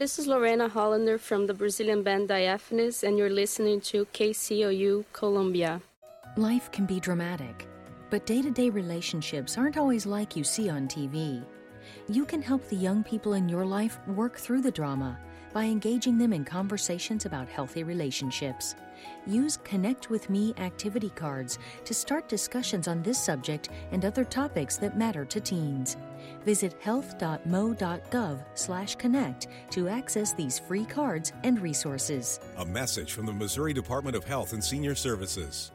This is Lorena Hollander from the Brazilian band Diaphanous, and you're listening to KCOU Columbia. Life can be dramatic, but day to day relationships aren't always like you see on TV. You can help the young people in your life work through the drama by engaging them in conversations about healthy relationships. Use Connect with Me activity cards to start discussions on this subject and other topics that matter to teens. Visit health.mo.gov/connect to access these free cards and resources. A message from the Missouri Department of Health and Senior Services.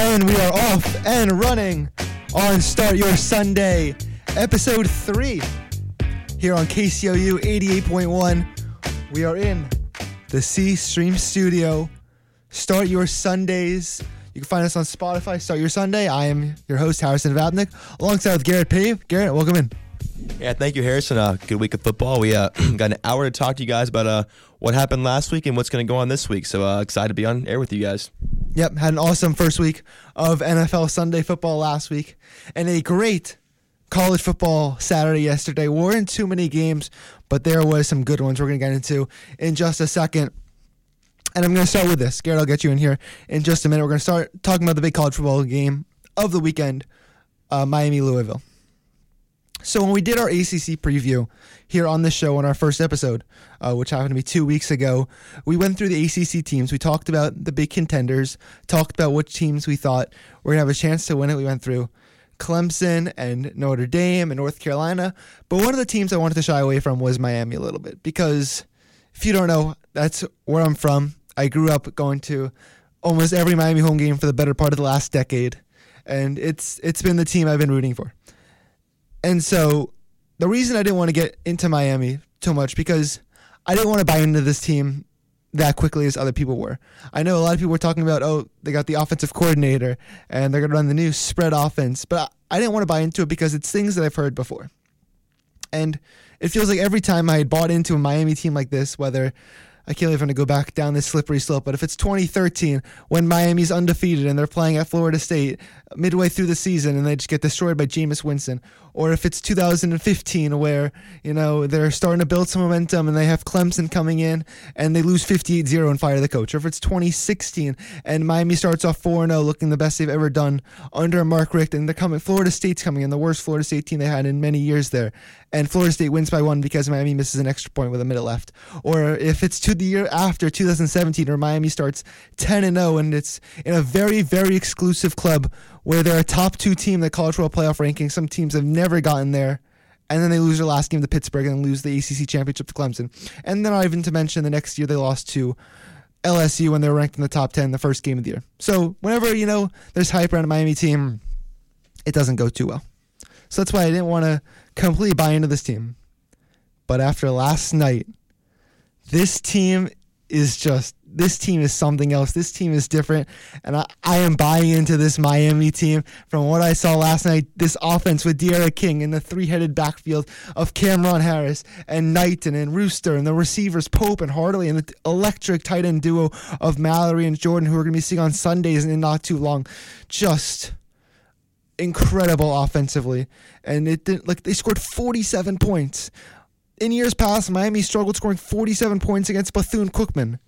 And we are off and running on Start Your Sunday, episode 3, here on KCOU 88.1. We are in the C Stream Studio. Start Your Sundays. You can find us on Spotify, Start Your Sunday. I am your host, Harrison Vapnik, alongside with Garrett Pave. Garrett, welcome in. Yeah, thank you, Harrison. Uh, good week of football. We uh, got an hour to talk to you guys about uh, what happened last week and what's going to go on this week. So uh, excited to be on air with you guys. Yep, had an awesome first week of NFL Sunday football last week, and a great college football Saturday yesterday. Weren't too many games, but there was some good ones we're going to get into in just a second. And I'm going to start with this. Garrett, I'll get you in here in just a minute. We're going to start talking about the big college football game of the weekend, uh, Miami Louisville. So when we did our ACC preview here on the show on our first episode, uh, which happened to be two weeks ago, we went through the ACC teams. We talked about the big contenders, talked about which teams we thought were gonna have a chance to win it. We went through Clemson and Notre Dame and North Carolina, but one of the teams I wanted to shy away from was Miami a little bit because if you don't know, that's where I'm from. I grew up going to almost every Miami home game for the better part of the last decade, and it's it's been the team I've been rooting for. And so the reason I didn't want to get into Miami too much because I didn't want to buy into this team that quickly as other people were. I know a lot of people were talking about, oh, they got the offensive coordinator and they're going to run the new spread offense, but I didn't want to buy into it because it's things that I've heard before. And it feels like every time I had bought into a Miami team like this, whether I can't even go back down this slippery slope. But if it's 2013 when Miami's undefeated and they're playing at Florida State midway through the season and they just get destroyed by Jameis Winston, or if it's 2015 where you know they're starting to build some momentum and they have Clemson coming in and they lose 58-0 and fire the coach, or if it's 2016 and Miami starts off 4-0 looking the best they've ever done under Mark Richt and they're coming Florida State's coming in the worst Florida State team they had in many years there. And Florida State wins by one because Miami misses an extra point with a minute left, or if it's to the year after 2017 or Miami starts 10 and 0 and it's in a very very exclusive club where they're a top two team in the college world playoff ranking. Some teams have never gotten there. And then they lose their last game to Pittsburgh and lose the ACC championship to Clemson. And then not even to mention the next year they lost to LSU when they were ranked in the top 10 the first game of the year. So whenever, you know, there's hype around a Miami team, it doesn't go too well. So that's why I didn't want to completely buy into this team. But after last night, this team is just this team is something else. This team is different, and I, I am buying into this Miami team. From what I saw last night, this offense with D'Eriq King in the three-headed backfield of Cameron Harris and Knighton and Rooster and the receivers Pope and Harley and the electric tight end duo of Mallory and Jordan, who we're going to be seeing on Sundays in not too long. Just incredible offensively, and it didn't like they scored 47 points. In years past, Miami struggled scoring 47 points against Bethune Cookman.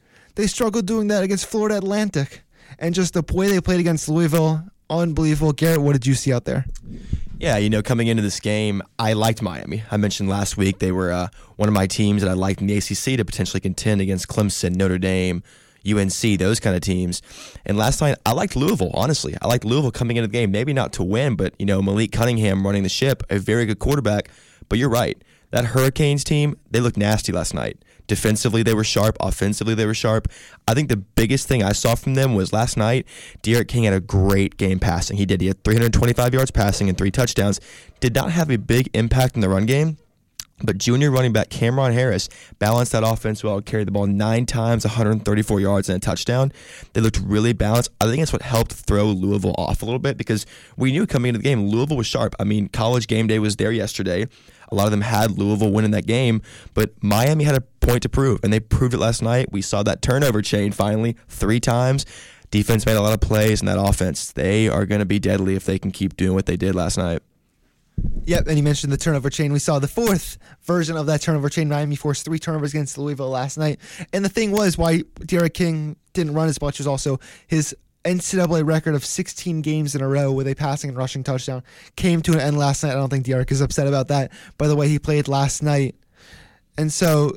They struggled doing that against Florida Atlantic. And just the way they played against Louisville, unbelievable. Garrett, what did you see out there? Yeah, you know, coming into this game, I liked Miami. I mentioned last week they were uh, one of my teams that I liked in the ACC to potentially contend against Clemson, Notre Dame, UNC, those kind of teams. And last night, I liked Louisville, honestly. I liked Louisville coming into the game. Maybe not to win, but, you know, Malik Cunningham running the ship, a very good quarterback. But you're right. That Hurricanes team, they looked nasty last night. Defensively, they were sharp. Offensively, they were sharp. I think the biggest thing I saw from them was last night, D'Eriq King had a great game passing. He did. He had 325 yards passing and three touchdowns. Did not have a big impact in the run game. But junior running back Cameron Harris balanced that offense well, carried the ball nine times, 134 yards, and a touchdown. They looked really balanced. I think that's what helped throw Louisville off a little bit because we knew coming into the game, Louisville was sharp. I mean, college game day was there yesterday. A lot of them had Louisville winning that game, but Miami had a point to prove, and they proved it last night. We saw that turnover chain finally three times. Defense made a lot of plays, and that offense, they are going to be deadly if they can keep doing what they did last night. Yep, and you mentioned the turnover chain. We saw the fourth version of that turnover chain. Miami forced three turnovers against Louisville last night. And the thing was, why D'Eriq King didn't run as much was also his NCAA record of 16 games in a row with a passing and rushing touchdown came to an end last night. I don't think D'Eriq is upset about that by the way he played last night. And so,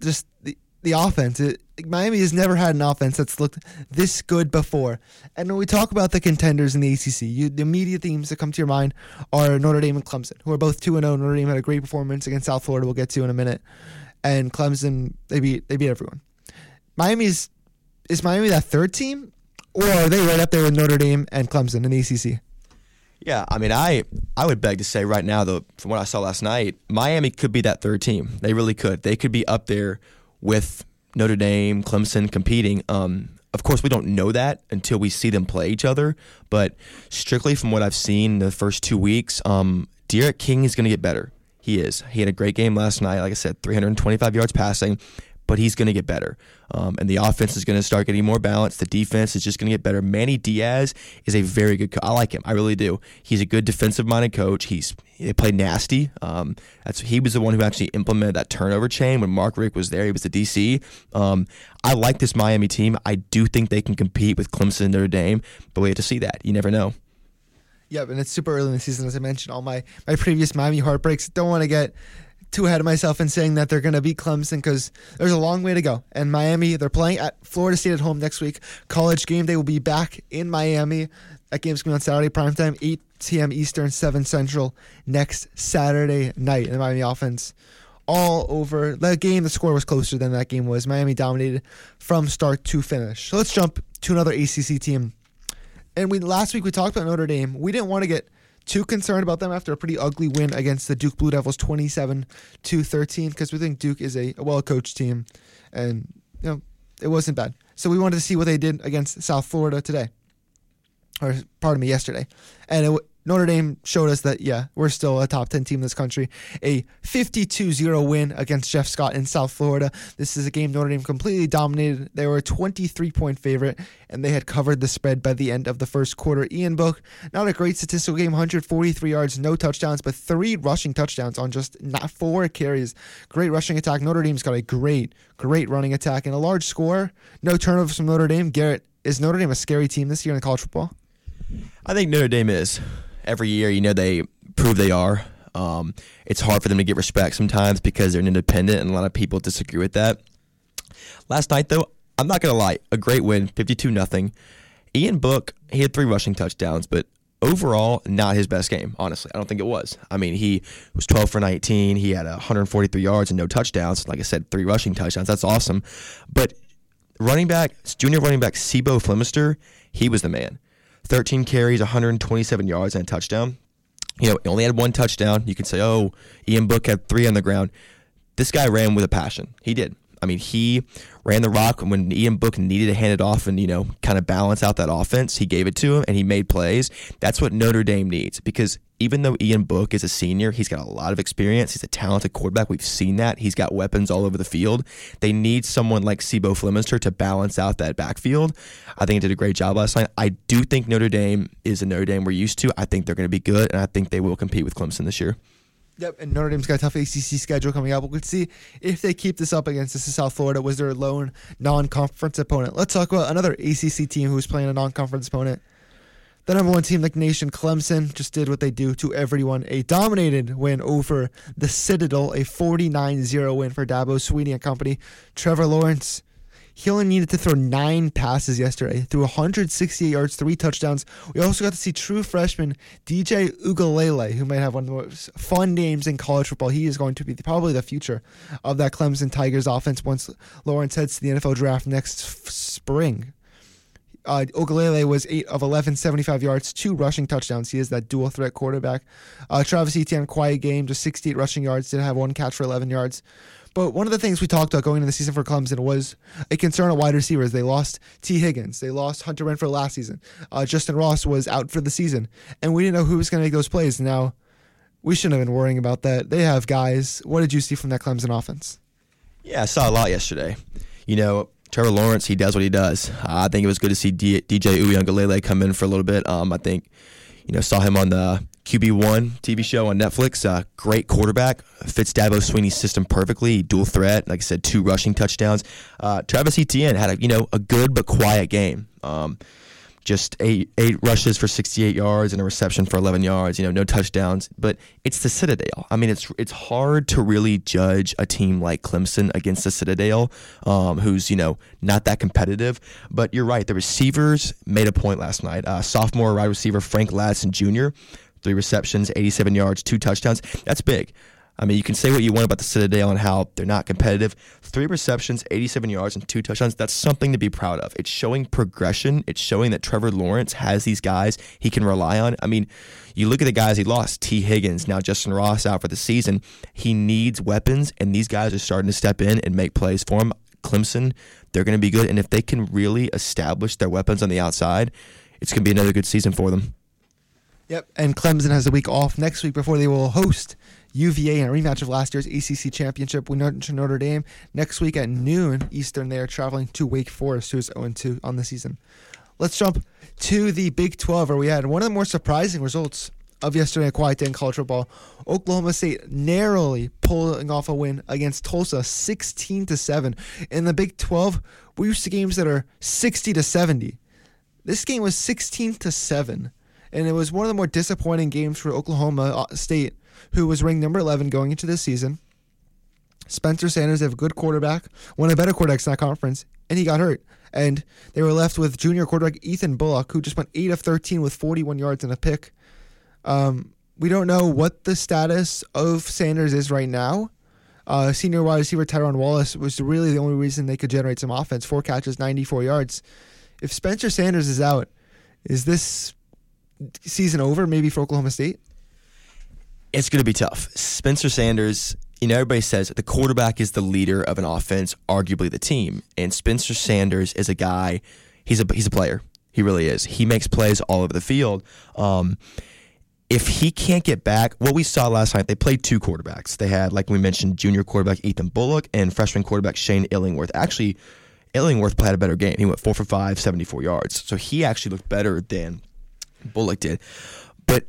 just the, the offense, it, Miami has never had an offense that's looked this good before. And when we talk about the contenders in the ACC, you, the immediate themes that come to your mind are Notre Dame and Clemson, who are both 2 0. Notre Dame had a great performance against South Florida, we'll get to in a minute. And Clemson, they beat, they beat everyone. Miami's, is Miami that third team? Or are they right up there with Notre Dame and Clemson in the ACC? Yeah, I mean, I I would beg to say right now, though, from what I saw last night, Miami could be that third team. They really could. They could be up there with Notre Dame, Clemson competing. Um, of course, we don't know that until we see them play each other. But strictly from what I've seen the first two weeks, um, D'Eriq King is going to get better. He is. He had a great game last night. Like I said, 325 yards passing but he's going to get better. Um, and the offense is going to start getting more balanced. The defense is just going to get better. Manny Diaz is a very good. Co- I like him. I really do. He's a good defensive-minded coach. He's he played nasty. Um, that's he was the one who actually implemented that turnover chain when Mark Richt was there. He was the DC. Um, I like this Miami team. I do think they can compete with Clemson and Notre Dame, but we have to see that. You never know. Yep, and it's super early in the season, as I mentioned. All my my previous Miami heartbreaks. Don't want to get too ahead of myself in saying that they're going to beat Clemson because there's a long way to go. And Miami, they're playing at Florida State at home next week. College game day will be back in Miami. That game's going to be on Saturday prime time, 8 p.m. Eastern, 7 Central next Saturday night. And the Miami offense all over that game. The score was closer than that game was. Miami dominated from start to finish. So let's jump to another ACC team. And we last week we talked about Notre Dame. We didn't want to get too concerned about them after a pretty ugly win against the Duke Blue Devils 27 to 13 because we think Duke is a, a well coached team and you know it wasn't bad. So we wanted to see what they did against South Florida today. Or pardon me, yesterday. And it, Notre Dame showed us that, yeah, we're still a top 10 team in this country. A 52 0 win against Jeff Scott in South Florida. This is a game Notre Dame completely dominated. They were a 23 point favorite, and they had covered the spread by the end of the first quarter. Ian Book, not a great statistical game 143 yards, no touchdowns, but three rushing touchdowns on just not four carries. Great rushing attack. Notre Dame's got a great, great running attack and a large score. No turnovers from Notre Dame. Garrett, is Notre Dame a scary team this year in college football? I think Notre Dame is every year, you know, they prove they are. Um, it's hard for them to get respect sometimes because they're an independent, and a lot of people disagree with that. Last night, though, I'm not gonna lie, a great win, 52 nothing. Ian Book, he had three rushing touchdowns, but overall, not his best game. Honestly, I don't think it was. I mean, he was 12 for 19. He had 143 yards and no touchdowns. Like I said, three rushing touchdowns. That's awesome. But running back, junior running back C'Bo Flemister, he was the man. 13 carries, 127 yards, and a touchdown. You know, he only had one touchdown. You can say, oh, Ian Book had three on the ground. This guy ran with a passion. He did. I mean, he ran the rock when Ian Book needed to hand it off and, you know, kind of balance out that offense. He gave it to him and he made plays. That's what Notre Dame needs because even though Ian Book is a senior, he's got a lot of experience. He's a talented quarterback. We've seen that. He's got weapons all over the field. They need someone like C'Bo Flemister to balance out that backfield. I think he did a great job last night. I do think Notre Dame is a Notre Dame we're used to. I think they're going to be good, and I think they will compete with Clemson this year. Yep, and Notre Dame's got a tough ACC schedule coming up. We'll see if they keep this up against this is South Florida. Was their lone non-conference opponent? Let's talk about another ACC team who's playing a non-conference opponent. The number one team, like Nation, Clemson, just did what they do to everyone. A dominated win over the Citadel, a 49-0 win for Dabo Swinney and company. Trevor Lawrence he only needed to throw nine passes yesterday, threw 168 yards, three touchdowns. We also got to see true freshman DJ Uiagalelei, who might have one of the most fun names in college football. He is going to be probably the future of that Clemson Tigers offense once Lawrence heads to the NFL draft next spring. Uh, Uiagalelei was 8 of 11, 75 yards, two rushing touchdowns. He is that dual threat quarterback. Uh, Travis Etienne, quiet game, just 68 rushing yards, did have one catch for 11 yards. But one of the things we talked about going into the season for Clemson was a concern at wide receivers. They lost Tee Higgins. They lost Hunter Renfrow last season. Uh, Justin Ross was out for the season. And we didn't know who was going to make those plays. Now, we shouldn't have been worrying about that. They have guys. What did you see from that Clemson offense? Yeah, I saw a lot yesterday. You know, Trevor Lawrence, he does what he does. Uh, I think it was good to see D- DJ Uiagalelei come in for a little bit. Um, I think, you know, saw him on the QB1 TV show on Netflix. Uh, great quarterback. Fits Dabo Swinney's system perfectly. Dual threat. Like I said, two rushing touchdowns. Uh, Travis Etienne had a you know a good but quiet game. Um, just eight eight rushes for 68 yards and a reception for 11 yards. You know, no touchdowns. But it's the Citadel. I mean, it's it's hard to really judge a team like Clemson against the Citadel, um, who's you know not that competitive. But you're right. The receivers made a point last night. Uh, sophomore wide receiver Frank Ladson Jr. Three receptions, 87 yards, two touchdowns. That's big. I mean, you can say what you want about the Citadel and how they're not competitive. Three receptions, 87 yards, and two touchdowns. That's something to be proud of. It's showing progression. It's showing that Trevor Lawrence has these guys he can rely on. I mean, you look at the guys he lost Tee Higgins, now Justin Ross out for the season. He needs weapons, and these guys are starting to step in and make plays for him. Clemson, they're going to be good. And if they can really establish their weapons on the outside, it's going to be another good season for them. Yep, and Clemson has a week off next week before they will host UVA in a rematch of last year's ACC championship. We mentioned Notre Dame next week at noon Eastern. They are traveling to Wake Forest, who is 0 2 on the season. Let's jump to the Big 12, where we had one of the more surprising results of yesterday, a quiet day in college football. Oklahoma State narrowly pulling off a win against Tulsa, 16 to 7. In the Big 12, we're used to games that are 60 to 70. This game was 16 to 7 and it was one of the more disappointing games for Oklahoma uh, State, who was ranked number 11 going into this season. Spencer Sanders, they have a good quarterback, one of the better quarterbacks in that conference, and he got hurt. And they were left with junior quarterback Ethan Bullock, who just went 8 of 13 with 41 yards and a pick. Um, we don't know what the status of Sanders is right now. Uh, senior wide receiver Tylan Wallace was really the only reason they could generate some offense. Four catches, 94 yards. If Spencer Sanders is out, is this season over maybe for Oklahoma State? It's going to be tough. Spencer Sanders, you know, everybody says the quarterback is the leader of an offense, arguably the team. And Spencer Sanders is a guy, he's a, he's a player. He really is. He makes plays all over the field. Um, if he can't get back, what we saw last night, they played two quarterbacks. They had, like we mentioned, junior quarterback Ethan Bullock and freshman quarterback Shane Illingworth. Actually, Illingworth played a better game. He went four for five, 74 yards. So he actually looked better than Bullock did. But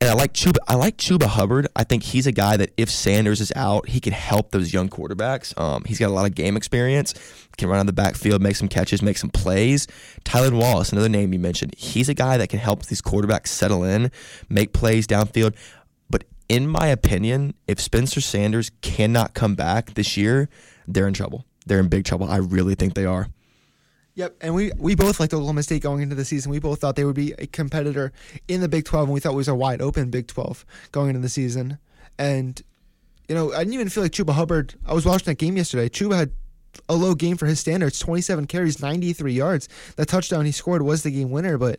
and I like Chuba. I like Chuba Hubbard. I think he's a guy that if Sanders is out, he can help those young quarterbacks. Um, he's got a lot of game experience. Can run on the backfield, make some catches, make some plays. Tylan Wallace, another name you mentioned, he's a guy that can help these quarterbacks settle in, make plays downfield. But in my opinion, if Spencer Sanders cannot come back this year, they're in trouble. They're in big trouble. I really think they are. Yep, and we, we both liked Oklahoma State going into the season. We both thought they would be a competitor in the Big 12, and we thought it was a wide open Big 12 going into the season. And, you know, I didn't even feel like Chuba Hubbard. I was watching that game yesterday. Chuba had a low game for his standards 27 carries, 93 yards. That touchdown he scored was the game winner, but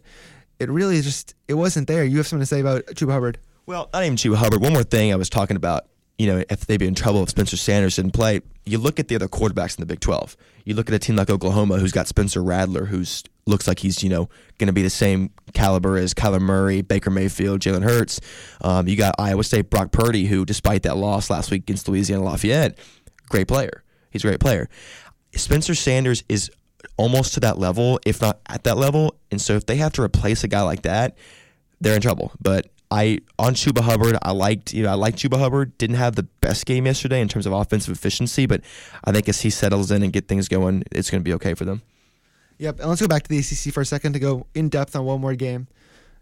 it really just it wasn't there. You have something to say about Chuba Hubbard? Well, not even Chuba Hubbard. One more thing I was talking about you know, if they'd be in trouble if Spencer Sanders didn't play, you look at the other quarterbacks in the Big 12. You look at a team like Oklahoma, who's got Spencer Rattler, who's looks like he's, you know, going to be the same caliber as Kyler Murray, Baker Mayfield, Jalen Hurts. Um, you got Iowa State Brock Purdy, who, despite that loss last week against Louisiana Lafayette, great player. He's a great player. Spencer Sanders is almost to that level, if not at that level. And so if they have to replace a guy like that, they're in trouble. But I on Chuba Hubbard, I liked you know I liked Chuba Hubbard. Didn't have the best game yesterday in terms of offensive efficiency, but I think as he settles in and get things going, it's going to be okay for them. Yep, and let's go back to the ACC for a second to go in depth on one more game.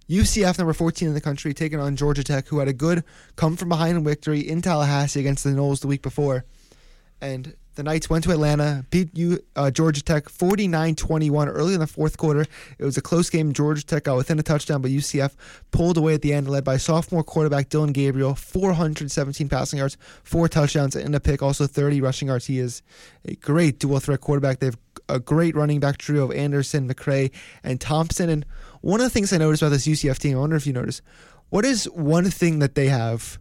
UCF number 14 in the country taking on Georgia Tech, who had a good come from behind victory in Tallahassee against the Noles the week before, and the Knights went to Atlanta, beat you, uh, Georgia Tech 49 21 early in the fourth quarter. It was a close game. Georgia Tech got within a touchdown, but UCF pulled away at the end, led by sophomore quarterback Dillon Gabriel, 417 passing yards, four touchdowns, and a pick, also 30 rushing yards. He is a great dual threat quarterback. They have a great running back trio of Anderson, McCray, and Thompson. And one of the things I noticed about this UCF team, I wonder if you noticed, what is one thing that they have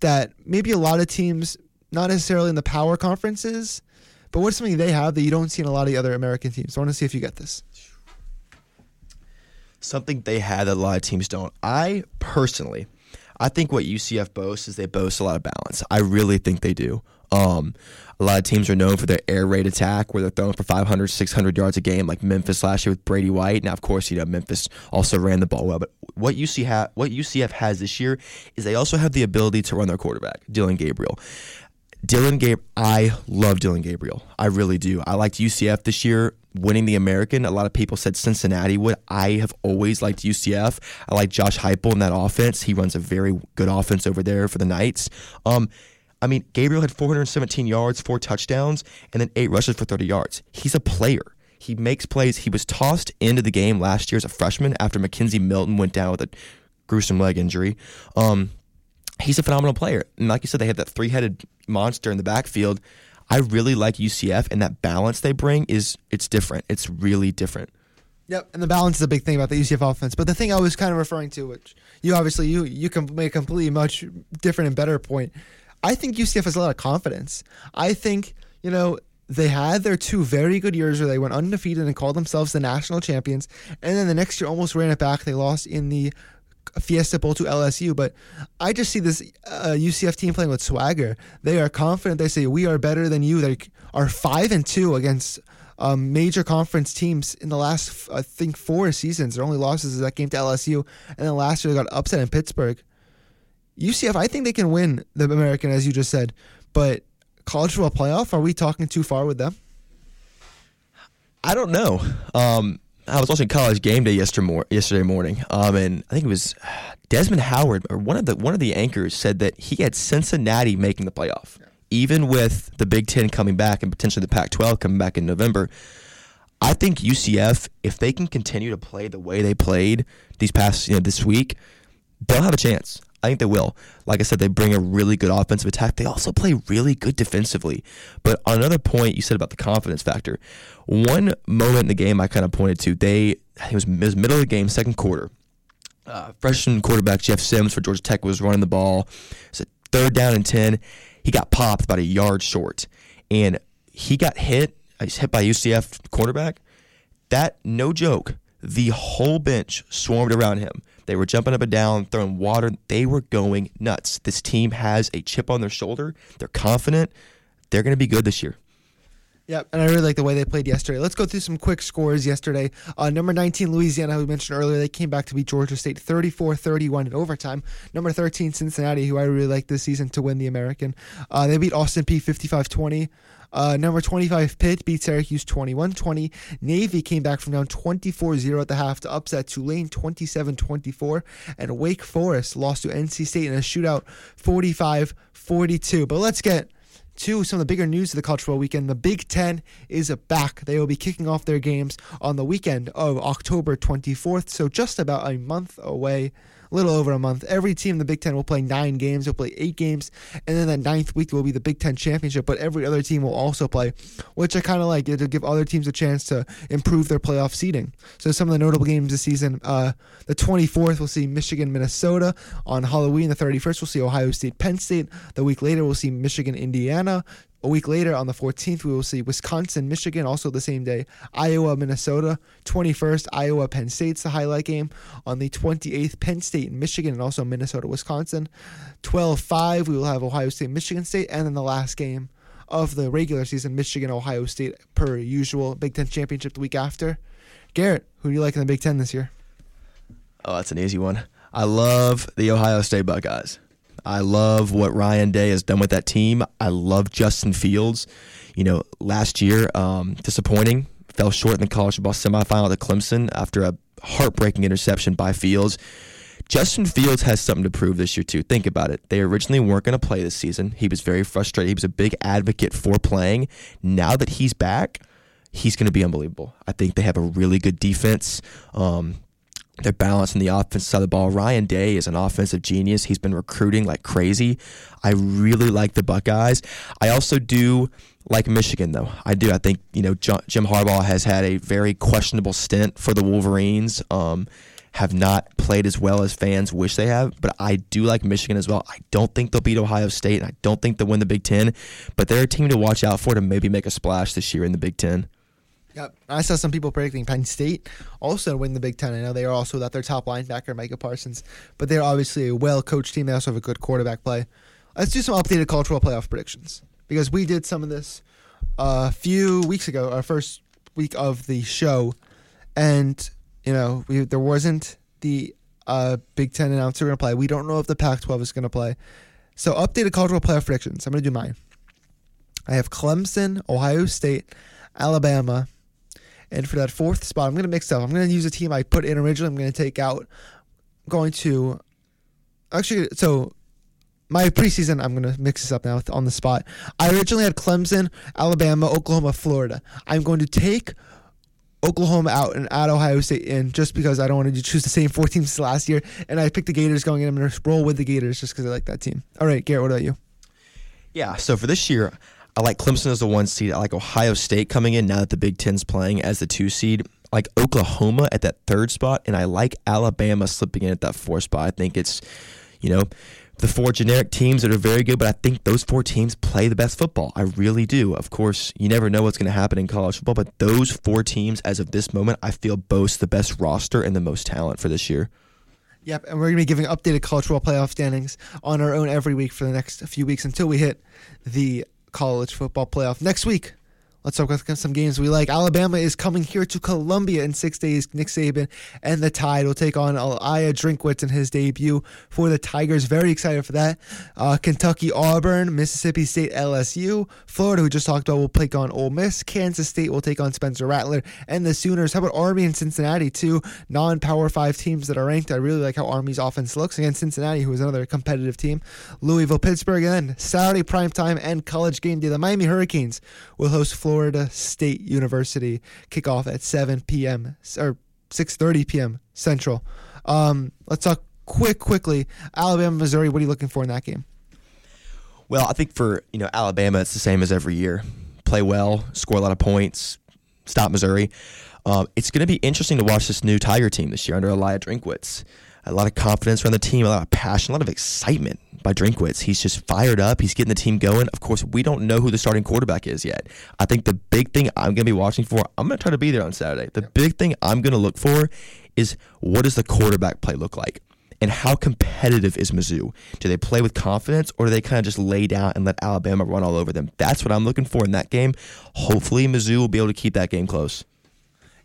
that maybe a lot of teams, not necessarily in the power conferences, but what's something they have that you don't see in a lot of the other American teams? I want to see if you get this. Something they had that a lot of teams don't. I personally, I think what UCF boasts is they boast a lot of balance. I really think they do. Um, a lot of teams are known for their air raid attack, where they're throwing for 500, 600 yards a game, like Memphis last year with Brady White. Now, of course, you know Memphis also ran the ball well, but what UCF ha- what UCF has this year is they also have the ability to run their quarterback, Dillon Gabriel. Dillon Gabriel, I love Dillon Gabriel. I really do. I liked UCF this year winning the American. A lot of people said Cincinnati would. I have always liked UCF. I like Josh Heupel in that offense. He runs a very good offense over there for the Knights. Um, I mean, Gabriel had 417 yards, four touchdowns, and then eight rushes for 30 yards. He's a player. He makes plays. He was tossed into the game last year as a freshman after McKenzie Milton went down with a gruesome leg injury. Um, he's a phenomenal player. And like you said, they have that three headed monster in the backfield. I really like UCF, and that balance they bring is it's different. It's really different. Yep, and the balance is a big thing about the UCF offense. But the thing I was kind of referring to, which you obviously you you can make a completely much different and better point. I think UCF has a lot of confidence. I think you know they had their two very good years where they went undefeated and called themselves the national champions, and then the next year almost ran it back. They lost in the Fiesta Bowl to LSU, but I just see this uh, UCF team playing with swagger. They are confident. They say we are better than you. They are five and two against um, major conference teams in the last, I think, four seasons. Their only losses is that game to LSU, and then last year they got upset in Pittsburgh. UCF, I think they can win the American, as you just said, but college football playoff, are we talking too far with them? I don't know. Um, I was watching College Game Day yesterday, yesterday morning, um, and I think it was Desmond Howard or one of the one of the anchors said that he had Cincinnati making the playoff, even with the Big Ten coming back and potentially the Pac-12 coming back in November. I think UCF, if they can continue to play the way they played these past you know this week, they'll have a chance. I think they will. Like I said, they bring a really good offensive attack. They also play really good defensively. But on another point you said about the confidence factor, one moment in the game I kind of pointed to, they it was, it was middle of the game, second quarter. Uh, freshman quarterback Jeff Sims for Georgia Tech was running the ball. It's a third down and ten. He got popped about a yard short, and he got hit. He's hit by UCF quarterback. That no joke. The whole bench swarmed around him they were jumping up and down, throwing water. They were going nuts. This team has a chip on their shoulder. They're confident. They're going to be good this year. Yeah, and I really like the way they played yesterday. Let's go through some quick scores yesterday. Uh, number 19, Louisiana, who we mentioned earlier, they came back to beat Georgia State 34 31 in overtime. Number 13, Cincinnati, who I really like this season to win the American. Uh, they beat Austin Peay 55 20. Uh, number 25, Pitt beat Syracuse 21 20. Navy came back from down 24 0 at the half to upset Tulane 27 24. And Wake Forest lost to NC State in a shootout 45 42. But let's get to some of the bigger news of the college football weekend. The Big Ten is back. They will be kicking off their games on the weekend of October 24th, so just about a month away little over a month. Every team in the Big Ten will play nine games. They'll play eight games, and then that ninth week will be the Big Ten championship. But every other team will also play, which I kind of like to give other teams a chance to improve their playoff seeding. So some of the notable games this season: uh, the 24th, we'll see Michigan, Minnesota. On Halloween, the 31st, we'll see Ohio State, Penn State. The week later, we'll see Michigan, Indiana. A week later, on the 14th, we will see Wisconsin, Michigan, also the same day. Iowa, Minnesota. 21st, Iowa, Penn State's the highlight game. On the 28th, Penn State, Michigan, and also Minnesota, Wisconsin. 12 5, we will have Ohio State, Michigan State. And then the last game of the regular season, Michigan, Ohio State, per usual. Big Ten championship the week after. Garrett, who do you like in the Big Ten this year? Oh, that's an easy one. I love the Ohio State Buckeyes. I love what Ryan Day has done with that team. I love Justin Fields. You know, last year, um, disappointing, fell short in the college football semifinal to Clemson after a heartbreaking interception by Fields. Justin Fields has something to prove this year too. Think about it. They originally weren't going to play this season. He was very frustrated. He was a big advocate for playing. Now that he's back, he's going to be unbelievable. I think they have a really good defense. Um, They're balanced in the offensive side of the ball. Ryan Day is an offensive genius. He's been recruiting like crazy. I really like the Buckeyes. I also do like Michigan, though. I do. I think you know Jim Harbaugh has had a very questionable stint for the Wolverines. Um, have not played as well as fans wish they have, but I do like Michigan as well. I don't think they'll beat Ohio State, and I don't think they'll win the Big Ten, but they're a team to watch out for to maybe make a splash this year in the Big Ten. Yep. I saw some people predicting Penn State also win the Big Ten. I know they are also without their top linebacker, Micah Parsons, but they're obviously a well coached team. They also have a good quarterback play. Let's do some updated cultural playoff predictions because we did some of this a few weeks ago, our first week of the show, and you know we, there wasn't the uh, Big Ten announcer going to play. We don't know if the Pac-12 is going to play. So updated cultural playoff predictions. I'm going to do mine. I have Clemson, Ohio State, Alabama, and for that fourth spot, I'm going to mix up. I'm going to use a team I put in originally. I'm going to take out. I'm going to actually so my preseason. I'm going to mix this up now on the spot. I originally had Clemson, Alabama, Oklahoma, Florida. I'm going to take Oklahoma out and add Ohio State in just because I don't want to choose the same four teams as last year. And I picked the Gators going in. I'm going to roll with the Gators just because I like that team. All right, Garrett, what about you? Yeah, so for this year, I like Clemson as the one seed. I like Ohio State coming in now that the Big Ten's playing as the two seed. I like Oklahoma at that third spot, and I like Alabama slipping in at that fourth spot. I think it's, you know, the four generic teams that are very good, but I think those four teams play the best football. I really do. Of course, you never know what's going to happen in college football, but those four teams, as of this moment, I feel boast the best roster and the most talent for this year. Yep, and we're going to be giving updated college football playoff standings on our own every week for the next few weeks until we hit the college football playoff next week. Let's talk about some games we like. Alabama is coming here to Columbia in six days. Nick Saban and the Tide will take on Eli Drinkwitz in his debut for the Tigers. Very excited for that. Uh, Kentucky, Auburn, Mississippi State, LSU, Florida, who just talked about, will take on Ole Miss. Kansas State will take on Spencer Rattler and the Sooners. How about Army and Cincinnati, two non-power five teams that are ranked? I really like how Army's offense looks against Cincinnati, who is another competitive team. Louisville, Pittsburgh, and then Saturday primetime and college game day. The Miami Hurricanes will host Florida. Florida State University. Kickoff at 7 p.m. or 6:30 p.m. Central. Um, let's talk quick, quickly. Alabama, Missouri. What are you looking for in that game? Well, I think for you know Alabama, it's the same as every year. Play well, score a lot of points, stop Missouri. Um, it's going to be interesting to watch this new Tiger team this year under Elijah Drinkwitz a lot of confidence around the team, a lot of passion, a lot of excitement by Drinkwitz. He's just fired up. He's getting the team going. Of course, we don't know who the starting quarterback is yet. I think the big thing I'm going to be watching for, I'm going to try to be there on Saturday. The big thing I'm going to look for is what does the quarterback play look like? And how competitive is Mizzou? Do they play with confidence or do they kind of just lay down and let Alabama run all over them? That's what I'm looking for in that game. Hopefully, Mizzou will be able to keep that game close.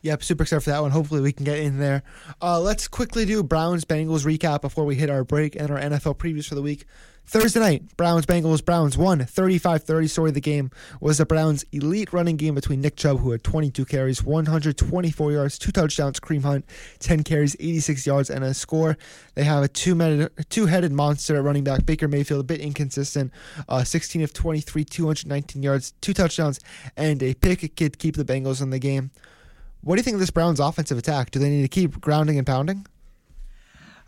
Yep, super excited for that one. Hopefully, we can get in there. Uh, let's quickly do Browns Bengals recap before we hit our break and our NFL previews for the week. Thursday night, Browns Bengals. Browns won 35 30. Story of the game was the Browns' elite running game between Nick Chubb, who had 22 carries, 124 yards, two touchdowns, Kareem Hunt, 10 carries, 86 yards, and a score. They have a two headed monster at running back, Baker Mayfield, a bit inconsistent, uh, 16 of 23, 219 yards, two touchdowns, and a pick. Could keep the Bengals in the game. What do you think of this Browns offensive attack? Do they need to keep grounding and pounding?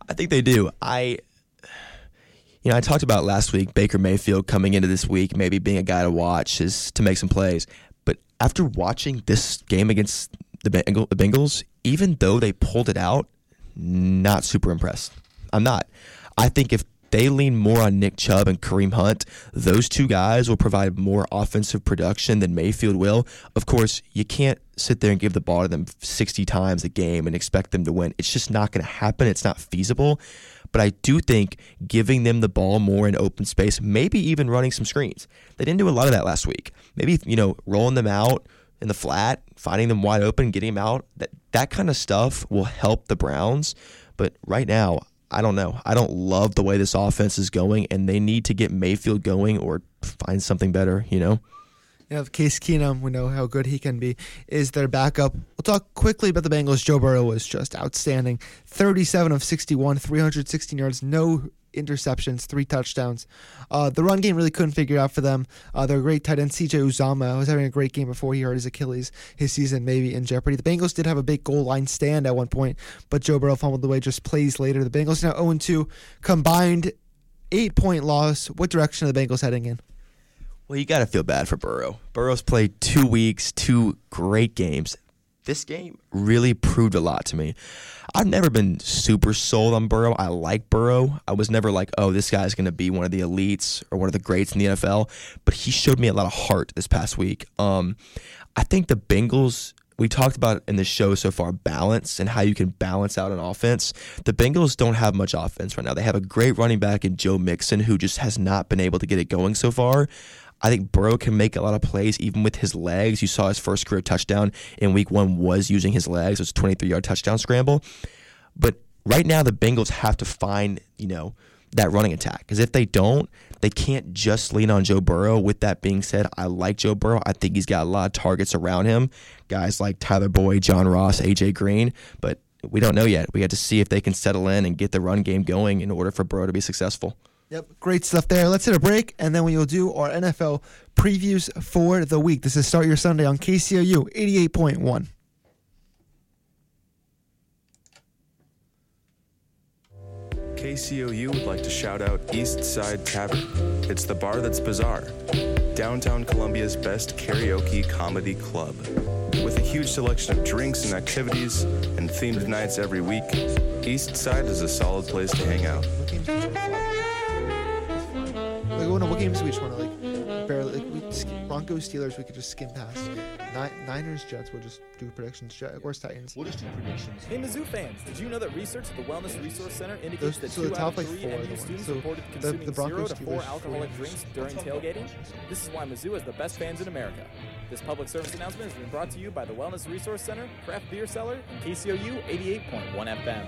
I think they do. I you know, I talked about last week Baker Mayfield coming into this week, maybe being a guy to watch is to make some plays. But after watching this game against the Bengals, even though they pulled it out, not super impressed. I'm not. I think if they lean more on Nick Chubb and Kareem Hunt. Those two guys will provide more offensive production than Mayfield will. Of course, you can't sit there and give the ball to them 60 times a game and expect them to win. It's just not going to happen. It's not feasible. But I do think giving them the ball more in open space, maybe even running some screens. They didn't do a lot of that last week. Maybe, you know, rolling them out in the flat, finding them wide open, getting them out. That that kind of stuff will help the Browns. But right now, I don't know. I don't love the way this offense is going, and they need to get Mayfield going or find something better, you know? You know, Case Keenum, we know how good he can be, is their backup. We'll talk quickly about the Bengals. Joe Burrow was just outstanding. 37 of 61, 316 yards, no interceptions, three touchdowns. Uh, the run game really couldn't figure out for them. Uh, their great tight end CJ Uzomah was having a great game before he hurt his Achilles. His season maybe in jeopardy. The Bengals did have a big goal line stand at one point, but Joe Burrow fumbled away just plays later. The Bengals now 0 2, combined eight point loss. What direction are the Bengals heading in? Well, you got to feel bad for Burrow. Burrow's played two weeks, two great games. This game really proved a lot to me. I've never been super sold on Burrow. I like Burrow. I was never like, oh, this guy's going to be one of the elites or one of the greats in the NFL. But he showed me a lot of heart this past week. Um, I think the Bengals we talked about in the show so far balance and how you can balance out an offense. The Bengals don't have much offense right now. They have a great running back in Joe Mixon who just has not been able to get it going so far. I think Burrow can make a lot of plays even with his legs. You saw his first career touchdown in week one was using his legs. It was a 23 yard touchdown scramble. But right now, the Bengals have to find, you know, that running attack. Because if they don't, they can't just lean on Joe Burrow. With that being said, I like Joe Burrow. I think he's got a lot of targets around him. Guys like Tyler Boyd, John Ross, AJ Green. But we don't know yet. We have to see if they can settle in and get the run game going in order for Burrow to be successful. Yep, great stuff there. Let's hit a break, and then we will do our NFL previews for the week. This is Start Your Sunday on KCOU 88.1. KCOU would like to shout out East Side Tavern. It's the bar that's bizarre. Downtown Columbia's best karaoke comedy club. With a huge selection of drinks and activities and themed nights every week, East Side is a solid place to hang out. Like, oh no, what games do we just want to like barely like we sk- Broncos Steelers we could just skim past. Ni- Niners Jets we'll just do predictions. Jaguars Titans. We'll just do predictions. Hey Mizzou fans, did you know that research at the Wellness Resource Center indicates Those- that so two the out top, of like, three four are the NU ones. students So reported the- consuming the Broncos, zero to four Steelers, alcoholic 49ers. drinks during tailgating? This is why Mizzou has the best fans in America. This public service announcement has been brought to you by the Wellness Resource Center, Craft Beer Cellar, and KCOU 88.1 FM.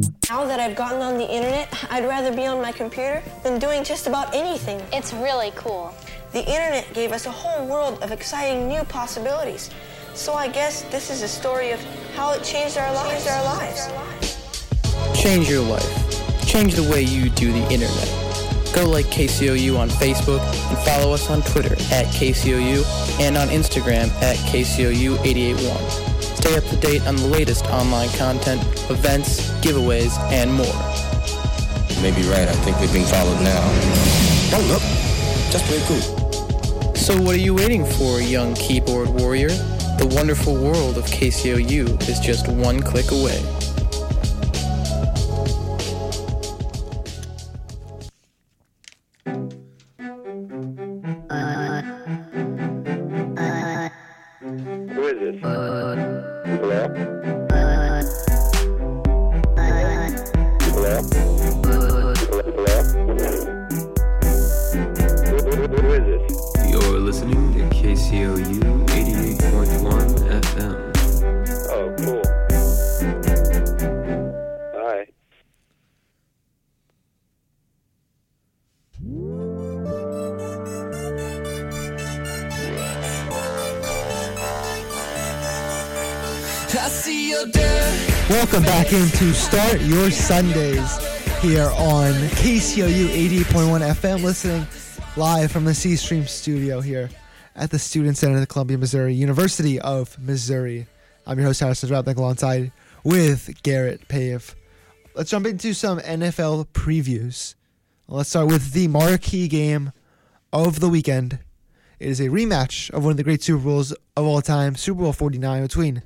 Now that I've gotten on the internet, I'd rather be on my computer than doing just about anything. It's really cool. The internet gave us a whole world of exciting new possibilities. So I guess this is a story of how it changed our lives. Our lives. Change your life. Change the way you do the internet. Go like KCOU on Facebook and follow us on Twitter at KCOU and on Instagram at KCOU881. Stay up to date on the latest online content, events, giveaways, and more. Maybe right. I think we're being followed now. Hold up. Just play cool. So what are you waiting for, young keyboard warrior? The wonderful world of KCOU is just one click away. Back into Start Your Sundays here on KCOU 80.1 FM, listening live from the C Stream studio here at the Student Center of the Columbia, Missouri University of Missouri. I'm your host, Harrison Drapnik, alongside with Garrett Pave. Let's jump into some NFL previews. Let's start with the marquee game of the weekend. It is a rematch of one of the great Super Bowls of all time, Super Bowl 49, between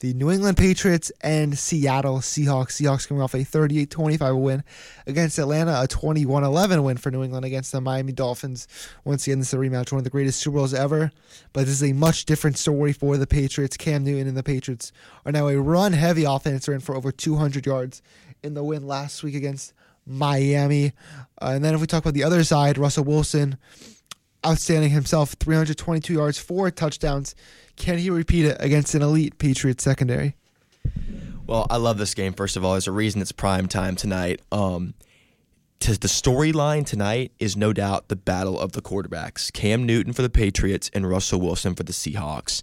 the New England Patriots and Seattle Seahawks. Seahawks coming off a 38 25 win against Atlanta, a 21 11 win for New England against the Miami Dolphins. Once again, this is a rematch, one of the greatest Super Bowls ever. But this is a much different story for the Patriots. Cam Newton and the Patriots are now a run heavy offense. They're in for over 200 yards in the win last week against Miami. Uh, and then if we talk about the other side, Russell Wilson outstanding himself 322 yards, four touchdowns. Can he repeat it against an elite Patriots secondary? Well, I love this game. First of all, there's a reason it's prime time tonight. Um, the storyline tonight is no doubt the battle of the quarterbacks: Cam Newton for the Patriots and Russell Wilson for the Seahawks.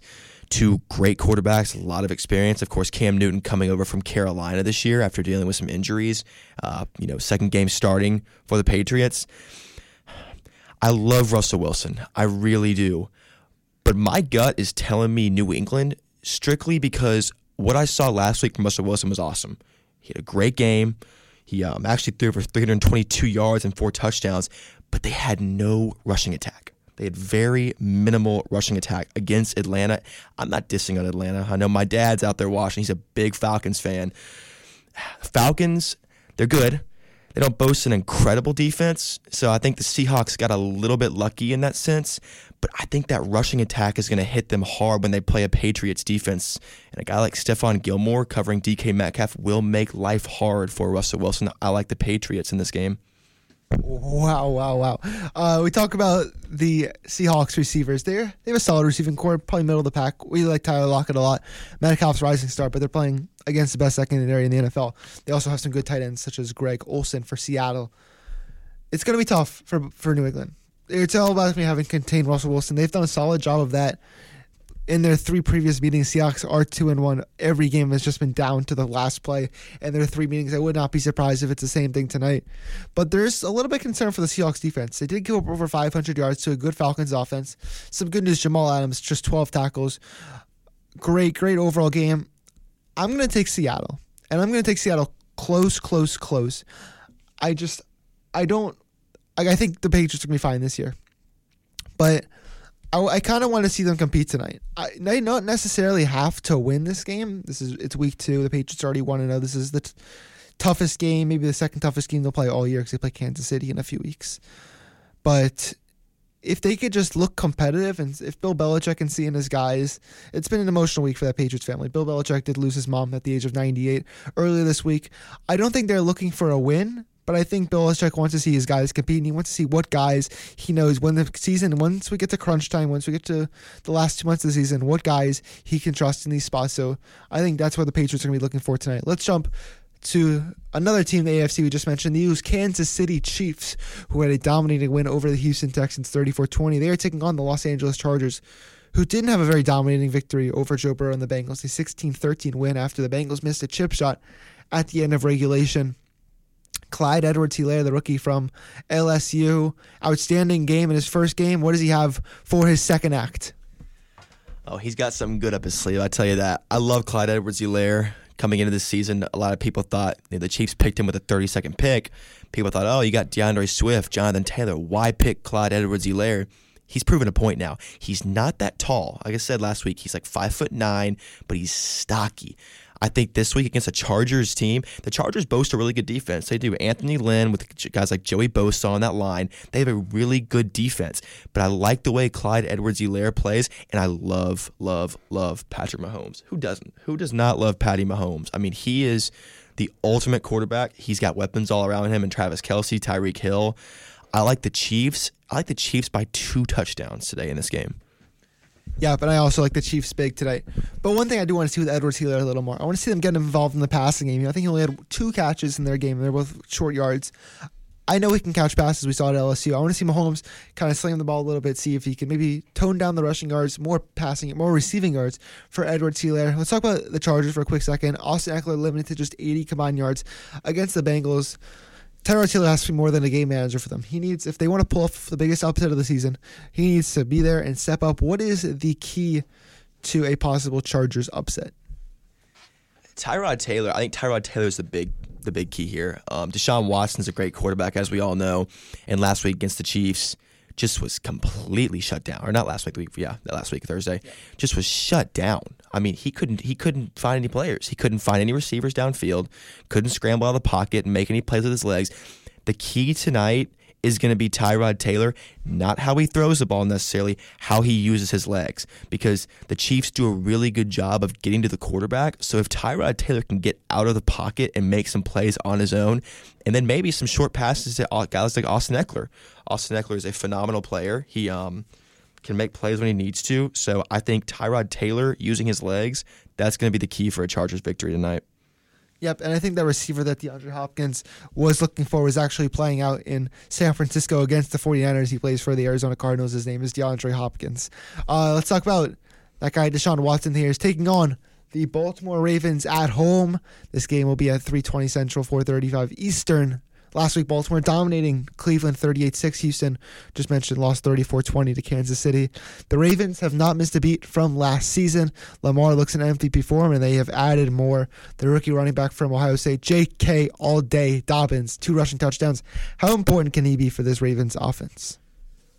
Two great quarterbacks, a lot of experience. Of course, Cam Newton coming over from Carolina this year after dealing with some injuries. Uh, you know, second game starting for the Patriots. I love Russell Wilson. I really do. But my gut is telling me New England strictly because what I saw last week from Russell Wilson was awesome. He had a great game. He um, actually threw for 322 yards and four touchdowns, but they had no rushing attack. They had very minimal rushing attack against Atlanta. I'm not dissing on Atlanta. I know my dad's out there watching. He's a big Falcons fan. Falcons, they're good. They don't boast an incredible defense, so I think the Seahawks got a little bit lucky in that sense. But I think that rushing attack is going to hit them hard when they play a Patriots defense. And a guy like Stephon Gilmore covering DK Metcalf will make life hard for Russell Wilson. I like the Patriots in this game. Wow, wow, wow. Uh, we talk about the Seahawks receivers. They they have a solid receiving core, probably middle of the pack. We like Tyler Lockett a lot. Metcalf's rising star, but they're playing against the best secondary in the NFL. They also have some good tight ends, such as Greg Olsen for Seattle. It's going to be tough for for New England. It's all about me having contained Russell Wilson. They've done a solid job of that in their three previous meetings, Seahawks are two and one. Every game has just been down to the last play, and their three meetings. I would not be surprised if it's the same thing tonight. But there's a little bit concern for the Seahawks defense. They did give up over 500 yards to a good Falcons offense. Some good news: Jamal Adams just 12 tackles. Great, great overall game. I'm going to take Seattle, and I'm going to take Seattle close, close, close. I just, I don't. I, I think the Patriots are going to be fine this year, but I, I kind of want to see them compete tonight. I, they don't necessarily have to win this game. This is it's week two. The Patriots already want to know this is the t- toughest game, maybe the second toughest game they'll play all year because they play Kansas City in a few weeks. But if they could just look competitive and if Bill Belichick can see in his guys, it's been an emotional week for that Patriots family. Bill Belichick did lose his mom at the age of 98 earlier this week. I don't think they're looking for a win. But I think Bill Belichick wants to see his guys compete, and he wants to see what guys he knows when the season, once we get to crunch time, once we get to the last two months of the season, what guys he can trust in these spots. So I think that's what the Patriots are going to be looking for tonight. Let's jump to another team, in the AFC we just mentioned, the Kansas City Chiefs, who had a dominating win over the Houston Texans 34 20. They are taking on the Los Angeles Chargers, who didn't have a very dominating victory over Joe Burrow and the Bengals, a 16 13 win after the Bengals missed a chip shot at the end of regulation. Clyde Edwards Hilaire, the rookie from LSU. Outstanding game in his first game. What does he have for his second act? Oh, he's got something good up his sleeve. I tell you that. I love Clyde Edwards Hilaire coming into this season. A lot of people thought you know, the Chiefs picked him with a 32nd pick. People thought, oh, you got DeAndre Swift, Jonathan Taylor. Why pick Clyde Edwards Hilaire? He's proven a point now. He's not that tall. Like I said last week, he's like five foot nine, but he's stocky. I think this week against a Chargers team, the Chargers boast a really good defense. They do. Anthony Lynn with guys like Joey Bosa on that line. They have a really good defense. But I like the way Clyde Edwards Hilaire plays, and I love, love, love Patrick Mahomes. Who doesn't? Who does not love Patty Mahomes? I mean, he is the ultimate quarterback. He's got weapons all around him, and Travis Kelce, Tyreek Hill. I like the Chiefs. I like the Chiefs by two touchdowns today in this game. Yeah, but I also like the Chiefs big tonight. But one thing I do want to see with Edwards Hilaire a little more, I want to see them get involved in the passing game. I think he only had two catches in their game. They're both short yards. I know he can catch passes. We saw at LSU. I want to see Mahomes kind of slam the ball a little bit, see if he can maybe tone down the rushing yards, more passing, more receiving yards for Edwards Hilaire. Let's talk about the Chargers for a quick second. Austin Ekeler limited to just 80 combined yards against the Bengals. Tyrod Taylor has to be more than a game manager for them. He needs, if they want to pull off the biggest upset of the season, he needs to be there and step up. What is the key to a possible Chargers upset? Tyrod Taylor. I think Tyrod Taylor is the big the big key here. Um, Deshaun Watson's a great quarterback, as we all know, and last week against the Chiefs, just was completely shut down. Or not last week, the week yeah, last week Thursday, yeah. just was shut down. I mean, he couldn't he couldn't find any players. He couldn't find any receivers downfield. Couldn't scramble out of the pocket and make any plays with his legs. The key tonight is going to be Tyrod Taylor, not how he throws the ball necessarily, how he uses his legs. Because the Chiefs do a really good job of getting to the quarterback. So if Tyrod Taylor can get out of the pocket and make some plays on his own, and then maybe some short passes to guys like Austin Ekeler. Austin Ekeler is a phenomenal player. He um, can make plays when he needs to. So I think Tyrod Taylor using his legs, that's going to be the key for a Chargers victory tonight. Yep, and I think that receiver that DeAndre Hopkins was looking for was actually playing out in San Francisco against the 49ers. He plays for the Arizona Cardinals. His name is DeAndre Hopkins. Uh, let's talk about that guy, Deshaun Watson, here is taking on the Baltimore Ravens at home. This game will be at 320 Central, 435 Eastern. Last week, Baltimore dominating Cleveland 38 6. Houston, just mentioned, lost 34 20 to Kansas City. The Ravens have not missed a beat from last season. Lamar looks an MVP form, and they have added more. The rookie running back from Ohio State, J.K. All Day Dobbins, two rushing touchdowns. How important can he be for this Ravens offense?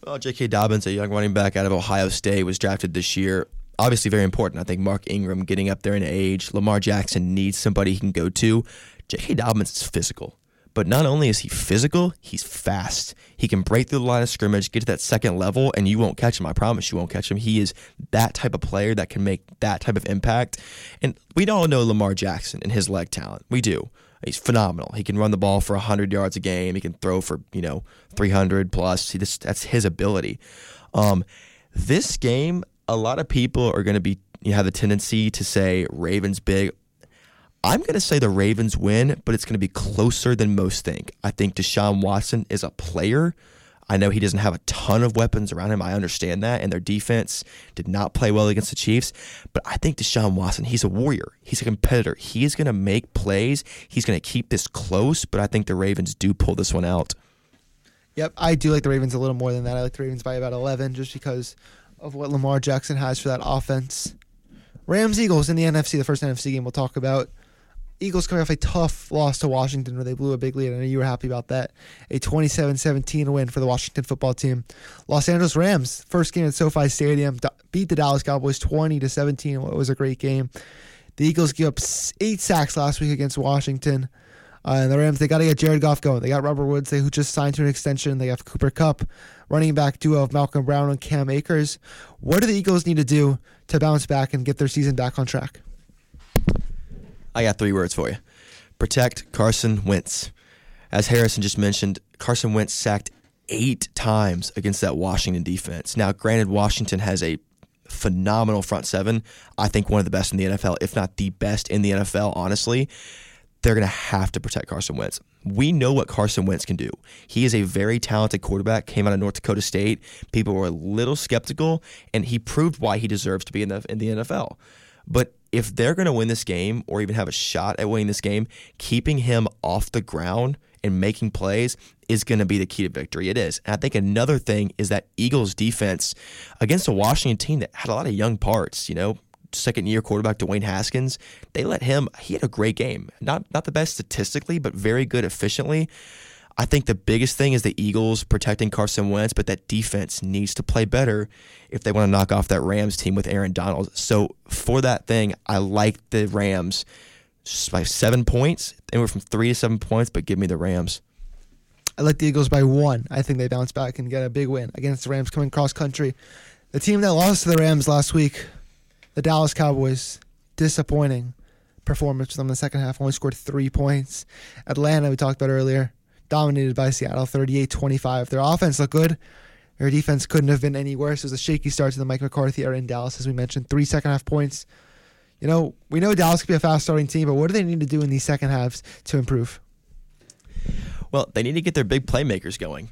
Well, J.K. Dobbins, a young running back out of Ohio State, was drafted this year obviously very important. I think Mark Ingram getting up there in age, Lamar Jackson needs somebody he can go to. J.K. Dobbins is physical. But not only is he physical, he's fast. He can break through the line of scrimmage, get to that second level, and you won't catch him. I promise you won't catch him. He is that type of player that can make that type of impact. And we all know Lamar Jackson and his leg talent. We do. He's phenomenal. He can run the ball for 100 yards a game. He can throw for, you know, 300 plus. He just, that's his ability. Um, this game, a lot of people are going to be you have a tendency to say Ravens big. I'm going to say the Ravens win, but it's going to be closer than most think. I think Deshaun Watson is a player. I know he doesn't have a ton of weapons around him. I understand that. And their defense did not play well against the Chiefs. But I think Deshaun Watson, he's a warrior. He's a competitor. He is going to make plays. He's going to keep this close. But I think the Ravens do pull this one out. Yep, I do like the Ravens a little more than that. I like the Ravens by about 11 just because of what Lamar Jackson has for that offense. Rams Eagles in the NFC, the first NFC game we'll talk about. Eagles coming off a tough loss to Washington where they blew a big lead. I know you were happy about that. A 27 17 win for the Washington football team. Los Angeles Rams, first game at SoFi Stadium, beat the Dallas Cowboys 20 to 17. It was a great game. The Eagles gave up eight sacks last week against Washington. Uh, and the Rams, they got to get Jared Goff going. They got Robert Woods, they, who just signed to an extension. They have Cooper Kupp, running back duo of Malcolm Brown and Cam Akers. What do the Eagles need to do to bounce back and get their season back on track? I got three words for you protect Carson Wentz. As Harrison just mentioned, Carson Wentz sacked eight times against that Washington defense. Now, granted, Washington has a phenomenal front seven. I think one of the best in the NFL, if not the best in the NFL, honestly. They're going to have to protect Carson Wentz. We know what Carson Wentz can do. He is a very talented quarterback, came out of North Dakota State. People were a little skeptical, and he proved why he deserves to be in the, in the NFL. But if they're going to win this game or even have a shot at winning this game, keeping him off the ground and making plays is going to be the key to victory. It is. And I think another thing is that Eagles defense against a Washington team that had a lot of young parts, you know, second year quarterback Dwayne Haskins, they let him he had a great game. Not not the best statistically, but very good efficiently. I think the biggest thing is the Eagles protecting Carson Wentz, but that defense needs to play better if they want to knock off that Rams team with Aaron Donald. So for that thing, I like the Rams by seven points, They anywhere from three to seven points, but give me the Rams. I like the Eagles by one. I think they bounce back and get a big win against the Rams coming cross country. The team that lost to the Rams last week, the Dallas Cowboys, disappointing performance from them in the second half. Only scored three points. Atlanta, we talked about earlier, dominated by Seattle 38 25. Their offense looked good. Their defense couldn't have been any worse. It was a shaky start to the Mike McCarthy era in Dallas, as we mentioned. Three second half points. You know, we know Dallas could be a fast starting team, but what do they need to do in these second halves to improve? Well, they need to get their big playmakers going.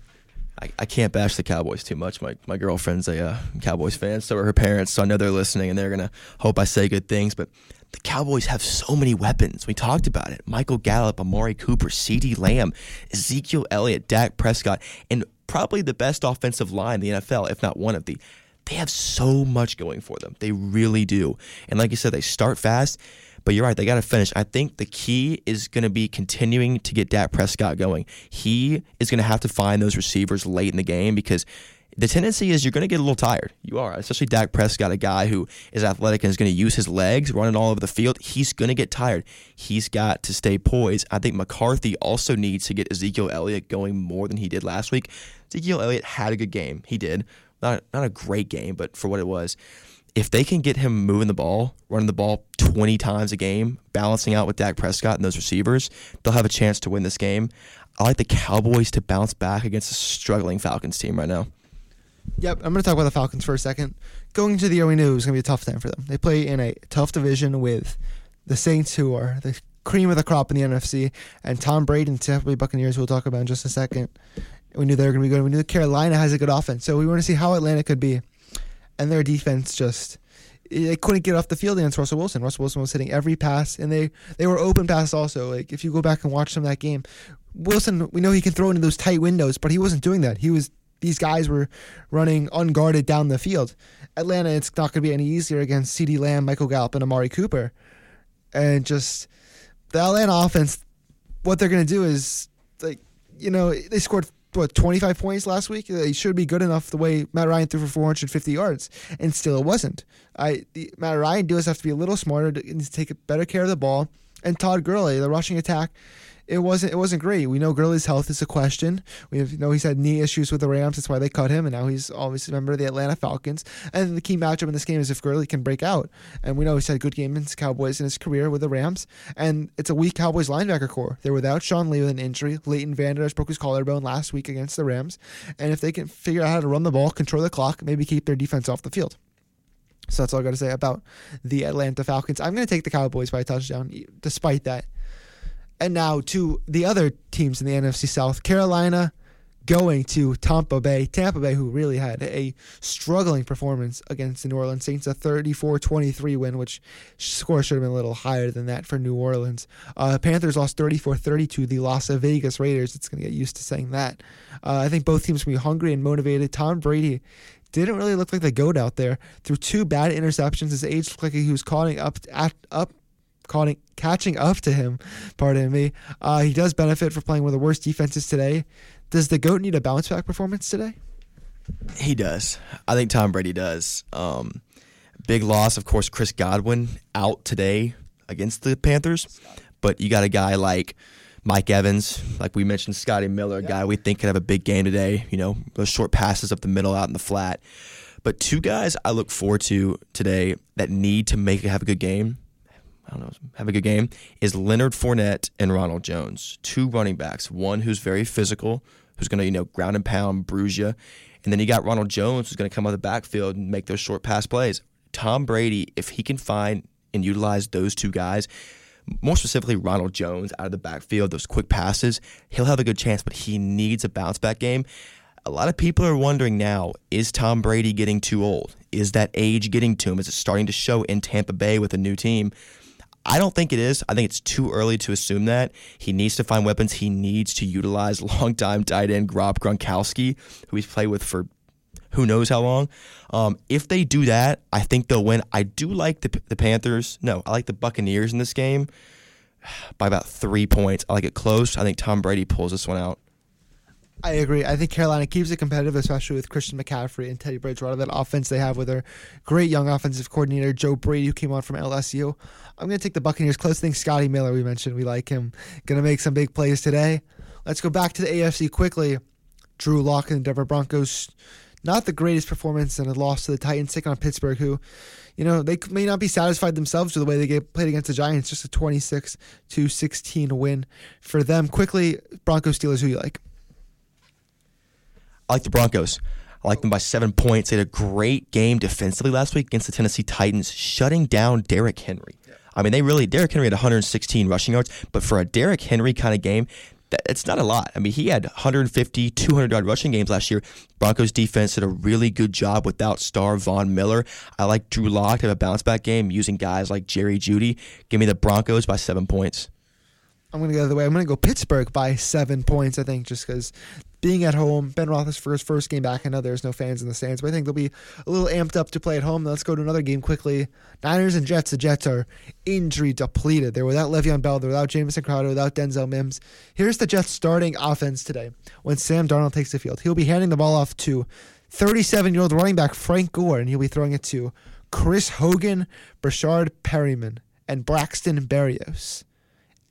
I, I can't bash the Cowboys too much. My my girlfriend's a uh, Cowboys fan, so are her parents. So I know they're listening, and they're gonna hope I say good things. But the Cowboys have so many weapons. We talked about it. Michael Gallup, Amari Cooper, CeeDee Lamb, Ezekiel Elliott, Dak Prescott, and probably the best offensive line in the NFL, if not one of the. They have so much going for them. They really do. And like you said, they start fast, but you're right, they got to finish. I think the key is going to be continuing to get Dak Prescott going. He is going to have to find those receivers late in the game because the tendency is you're going to get a little tired. You are, especially Dak Prescott, a guy who is athletic and is going to use his legs running all over the field. He's going to get tired. He's got to stay poised. I think McCarthy also needs to get Ezekiel Elliott going more than he did last week. Ezekiel Elliott had a good game. He did. Not, not a great game, but for what it was. If they can get him moving the ball, running the ball 20 times a game, balancing out with Dak Prescott and those receivers, they'll have a chance to win this game. I like the Cowboys to bounce back against a struggling Falcons team right now. Yep, I'm going to talk about the Falcons for a second. Going into the year, we knew it was going to be a tough time for them. They play in a tough division with the Saints, who are the cream of the crop in the NFC, and Tom Brady and Tampa Bay Buccaneers, who we'll talk about in just a second. We knew they were going to be good. We knew Carolina has a good offense, so we want to see how Atlanta could be. And their defense just they couldn't get off the field against Russell Wilson. Russell Wilson was hitting every pass, and they they were open passes also. Like if you go back and watch some of that game, Wilson, we know he can throw into those tight windows, but he wasn't doing that. He was these guys were running unguarded down the field. Atlanta, it's not going to be any easier against CeeDee Lamb, Michael Gallup, and Amari Cooper. And just the Atlanta offense, what they're going to do is like you know they scored what 25 points last week. They should be good enough the way Matt Ryan threw for 450 yards, and still it wasn't. I the, Matt Ryan does have to be a little smarter to, to take better care of the ball. And Todd Gurley, the rushing attack it wasn't it wasn't great. We know Gurley's health is a question. We have, know he's had knee issues with the Rams. That's why they cut him, and now he's obviously a member of the Atlanta Falcons. And the key matchup in this game is if Gurley can break out. And we know he's had good games against Cowboys in his career with the Rams. And it's a weak Cowboys linebacker core. They're without Sean Lee with an injury. Leighton Vander Esch broke his collarbone last week against the Rams. And if they can figure out how to run the ball, control the clock, maybe keep their defense off the field. So that's all I got to say about the Atlanta Falcons. I'm going to take the Cowboys by a touchdown, despite that. And now to the other teams in the NFC South. Carolina going to Tampa Bay. Tampa Bay, who really had a struggling performance against the New Orleans Saints, a 34 23 win, which score should have been a little higher than that for New Orleans. Uh, Panthers lost 34 32 the Las Vegas Raiders. It's going to get used to saying that. Uh, I think both teams will be hungry and motivated. Tom Brady didn't really look like the goat out there. Threw two bad interceptions, his age looked like he was calling up at, up caught, catching up to him. Pardon me. Uh, he does benefit for playing one of the worst defenses today. Does the goat need a bounce back performance today? He does. I think Tom Brady does. Um, big loss, of course. Chris Godwin out today against the Panthers, but you got a guy like. Mike Evans, like we mentioned, Scotty Miller, a guy we think could have a big game today. You know, those short passes up the middle, out in the flat. But two guys I look forward to today that need to make have a good game I don't know, have a good game, is Leonard Fournette and Ronald Jones. Two running backs. One who's very physical, who's going to, you know, ground and pound, bruise you. And then you got Ronald Jones who's going to come out of the backfield and make those short pass plays. Tom Brady, if he can find and utilize those two guys, more specifically Ronald Jones out of the backfield, those quick passes, he'll have a good chance, but he needs a bounce back game. A lot of people are wondering now is Tom Brady getting too old? Is that age getting to him? Is it starting to show in Tampa Bay with a new team? I don't think it is. I think it's too early to assume that. He needs to find weapons. He needs to utilize longtime tight end Rob Gronkowski, who he's played with for who knows how long. Um, if they do that, I think they'll win. I do like the, the Panthers. No, I like the Buccaneers in this game by about three points. I like it close. I think Tom Brady pulls this one out. I agree. I think Carolina keeps it competitive, especially with Christian McCaffrey and Teddy Bridgewater. That offense they have with their great young offensive coordinator Joe Brady, who came on from LSU. I'm going to take the Buccaneers close. Thing Scotty Miller, we mentioned, we like him. Going to make some big plays today. Let's go back to the AFC quickly. Drew Lock and the Denver Broncos. Not the greatest performance and a loss to the Titans, taking on Pittsburgh, who, you know, they may not be satisfied themselves with the way they get played against the Giants. Just a 26 to 16 win for them. Quickly, Broncos Steelers. Who you like? I like the Broncos. I like them by seven points. They had a great game defensively last week against the Tennessee Titans, shutting down Derrick Henry. I mean, they really Derrick Henry had 116 rushing yards, but for a Derrick Henry kind of game, that, it's not a lot. I mean, he had 150, 200 yard rushing games last year. Broncos defense did a really good job without star Von Miller. I like Drew Lock to have a bounce back game using guys like Jerry Jeudy. Give me the Broncos by seven points. I'm going to go the other way. I'm going to go Pittsburgh by seven points, I think, just because being at home, Ben Roethlisberger's first game back. I know there's no fans in the stands, but I think they'll be a little amped up to play at home. Let's go to another game quickly. Niners and Jets. The Jets are injury depleted. They're without Le'Veon Bell. They're without Jamison Crowder. Without Denzel Mims. Here's the Jets starting offense today. When Sam Darnold takes the field, he'll be handing the ball off to 37-year-old running back Frank Gore, and he'll be throwing it to Chris Hogan, Breshad Perriman, and Braxton Berrios.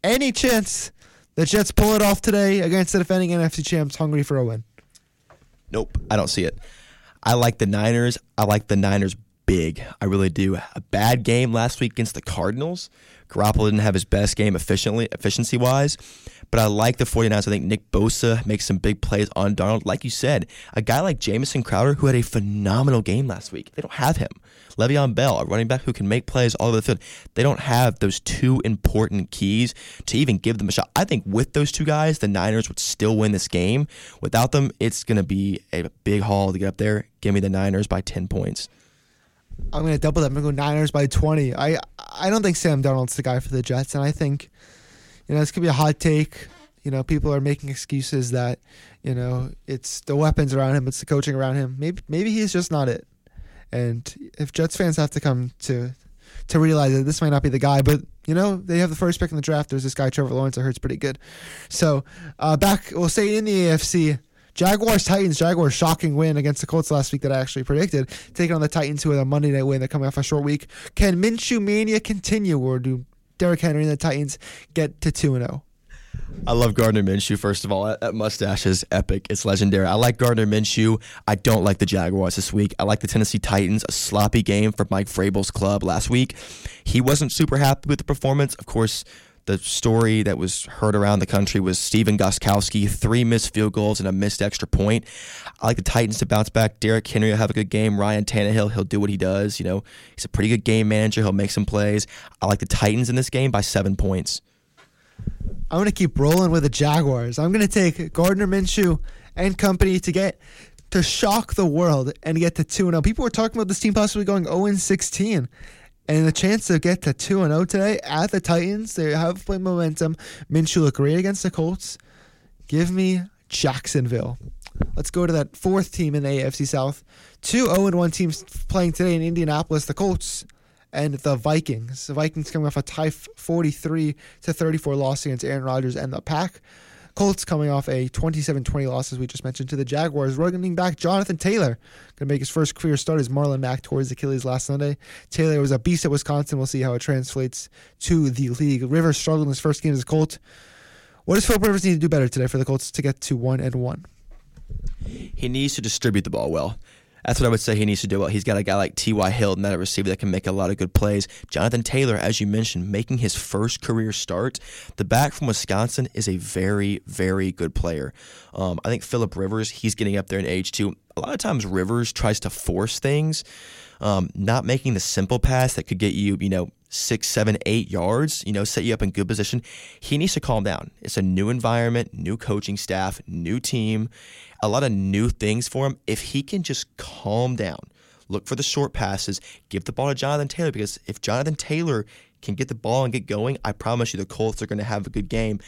Any chance the Jets pull it off today against the defending NFC champs, hungry for a win? Nope, I don't see it. I like the Niners. I like the Niners big. I really do. A bad game last week against the Cardinals. Garoppolo didn't have his best game efficiently, efficiency wise, but I like the 49ers. I think Nick Bosa makes some big plays on Donald. Like you said, a guy like Jamison Crowder who had a phenomenal game last week. They don't have him. Le'Veon Bell, a running back who can make plays all over the field. They don't have those two important keys to even give them a shot. I think with those two guys, the Niners would still win this game. Without them, it's going to be a big haul to get up there. Give me the Niners by 10 points. I'm going to double that. I'm going to go Niners by 20. I I don't think Sam Donald's the guy for the Jets, and I think you know this could be a hot take. You know, people are making excuses that you know it's the weapons around him, it's the coaching around him. Maybe maybe he's just not it. And if Jets fans have to come to to realize that this might not be the guy, but you know they have the first pick in the draft. There's this guy Trevor Lawrence. I heard's pretty good. So uh, back, we'll say in the AFC. Jaguars Titans Jaguars shocking win against the Colts last week that I actually predicted. Taking on the Titans who had a Monday night win. They're coming off a short week. Can Minshew mania continue, or do Derrick Henry and the Titans get to two and oh? zero? I love Gardner Minshew. First of all, that, mustache is epic. It's legendary. I like Gardner Minshew. I don't like the Jaguars this week. I like the Tennessee Titans. A sloppy game for Mike Vrabel's club last week. He wasn't super happy with the performance. Of course, the story that was heard around the country was Stephen Gostkowski, three missed field goals and a missed extra point. I like the Titans to bounce back. Derrick Henry will have a good game. Ryan Tannehill, he'll do what he does. You know, he's a pretty good game manager. He'll make some plays. I like the Titans in this game by seven points. I'm going to keep rolling with the Jaguars. I'm going to take Gardner Minshew and company to get to shock the world and get to 2 0. People were talking about this team possibly going 0 16. And the chance to get to 2 0 today at the Titans, they have played momentum. Minshew looked great against the Colts. Give me Jacksonville. Let's go to that fourth team in the AFC South. Two 0 1 teams playing today in Indianapolis, the Colts and the Vikings. The Vikings coming off a tie 43 to 34 loss against Aaron Rodgers and the Pack. Colts coming off a 27-20 loss, as we just mentioned, to the Jaguars. Running back Jonathan Taylor going to make his first career start as Marlon Mack towards Achilles last Sunday. Taylor was a beast at Wisconsin. We'll see how it translates to the league. Rivers struggled in his first game as a Colt. What does Philip Rivers need to do better today for the Colts to get to one and one? He needs to distribute the ball well. That's what I would say he needs to do well. He's got a guy like T.Y. Hilton, that receiver that can make a lot of good plays. Jonathan Taylor, as you mentioned, making his first career start. The back from Wisconsin is a very, very good player. Um, I think Philip Rivers, he's getting up there in age too. A lot of times Rivers tries to force things, um, not making the simple pass that could get you, you know, six, seven, eight yards, you know, set you up in good position. He needs to calm down. It's a new environment, new coaching staff, new team, a lot of new things for him. If he can just calm down, look for the short passes, give the ball to Jonathan Taylor, because if Jonathan Taylor can get the ball and get going, I promise you the Colts are going to have a good game.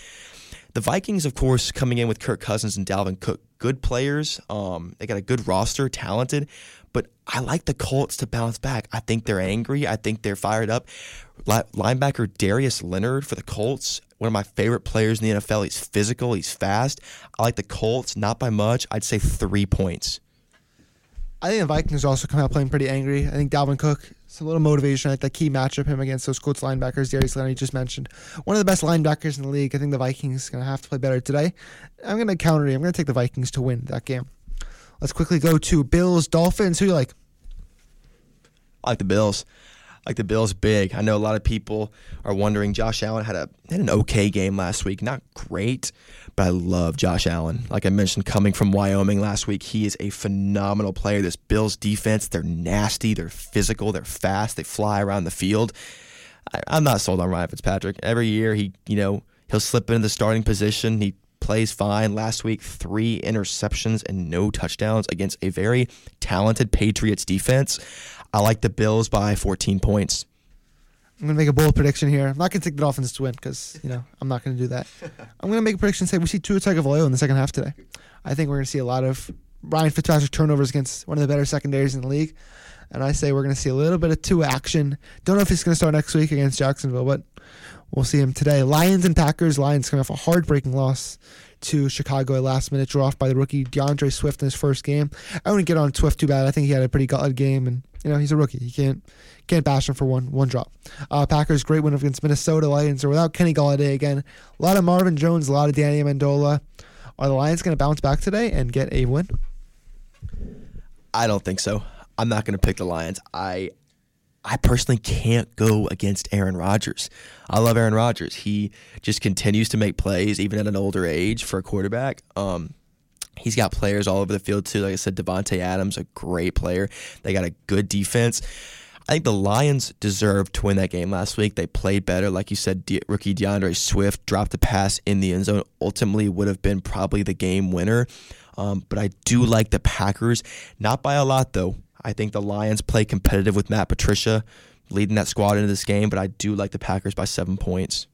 The Vikings, of course, coming in with Kirk Cousins and Dalvin Cook, good players. Um, they got a good roster, talented. But I like the Colts to bounce back. I think they're angry. I think they're fired up. Linebacker Darius Leonard for the Colts, one of my favorite players in the NFL. He's physical, he's fast. I like the Colts, not by much. I'd say three points. I think the Vikings also come out playing pretty angry. I think Dalvin Cook, it's a little motivation. Think the key matchup him against those Colts linebackers, Darius Leonard, just mentioned. One of the best linebackers in the league. I think the Vikings going to have to play better today. I'm going to counter you. I'm going to take the Vikings to win that game. Let's quickly go to Bills, Dolphins. Who you like? I like the Bills. Like the Bills big. I know a lot of people are wondering. Josh Allen had a had an okay game last week, not great, but I love Josh Allen. Like I mentioned, coming from Wyoming last week, he is a phenomenal player. This Bills defense, they're nasty, they're physical, they're fast, they fly around the field. I, I'm not sold on Ryan Fitzpatrick. Every year, he you know he'll slip into the starting position. He plays fine. Last week, three interceptions and no touchdowns against a very talented Patriots defense. I like the Bills by 14 points. I'm going to make a bold prediction here. I'm not going to take the Dolphins to win because, you know, I'm not going to do that. I'm going to make a prediction say we see Tua Tagovailoa in the second half today. I think we're going to see a lot of Ryan Fitzpatrick turnovers against one of the better secondaries in the league. And I say we're going to see a little bit of Tua action. Don't know if he's going to start next week against Jacksonville, but we'll see him today. Lions and Packers. Lions coming off a heartbreaking loss to Chicago. A last minute draw off by the rookie DeAndre Swift in his first game. I wouldn't get on Swift too bad. I think he had a pretty good game, and you know he's a rookie. He can't can't bash him for one one drop. Uh, Packers great win against Minnesota Lions Or without Kenny Golladay again. A lot of Marvin Jones, a lot of Danny Amendola. Are the Lions going to bounce back today and get a win? I don't think so. I'm not going to pick the Lions. I I personally can't go against Aaron Rodgers. I love Aaron Rodgers. He just continues to make plays even at an older age for a quarterback. Um, he's got players all over the field too. Like I said, Davante Adams, a great player. They got a good defense. I think the Lions deserved to win that game last week. They played better. Like you said, De- rookie DeAndre Swift dropped a pass in the end zone. Ultimately, would have been probably the game winner. Um, but I do like the Packers, not by a lot though. I think the Lions play competitive with Matt Patricia leading that squad into this game, but I do like the Packers by seven points.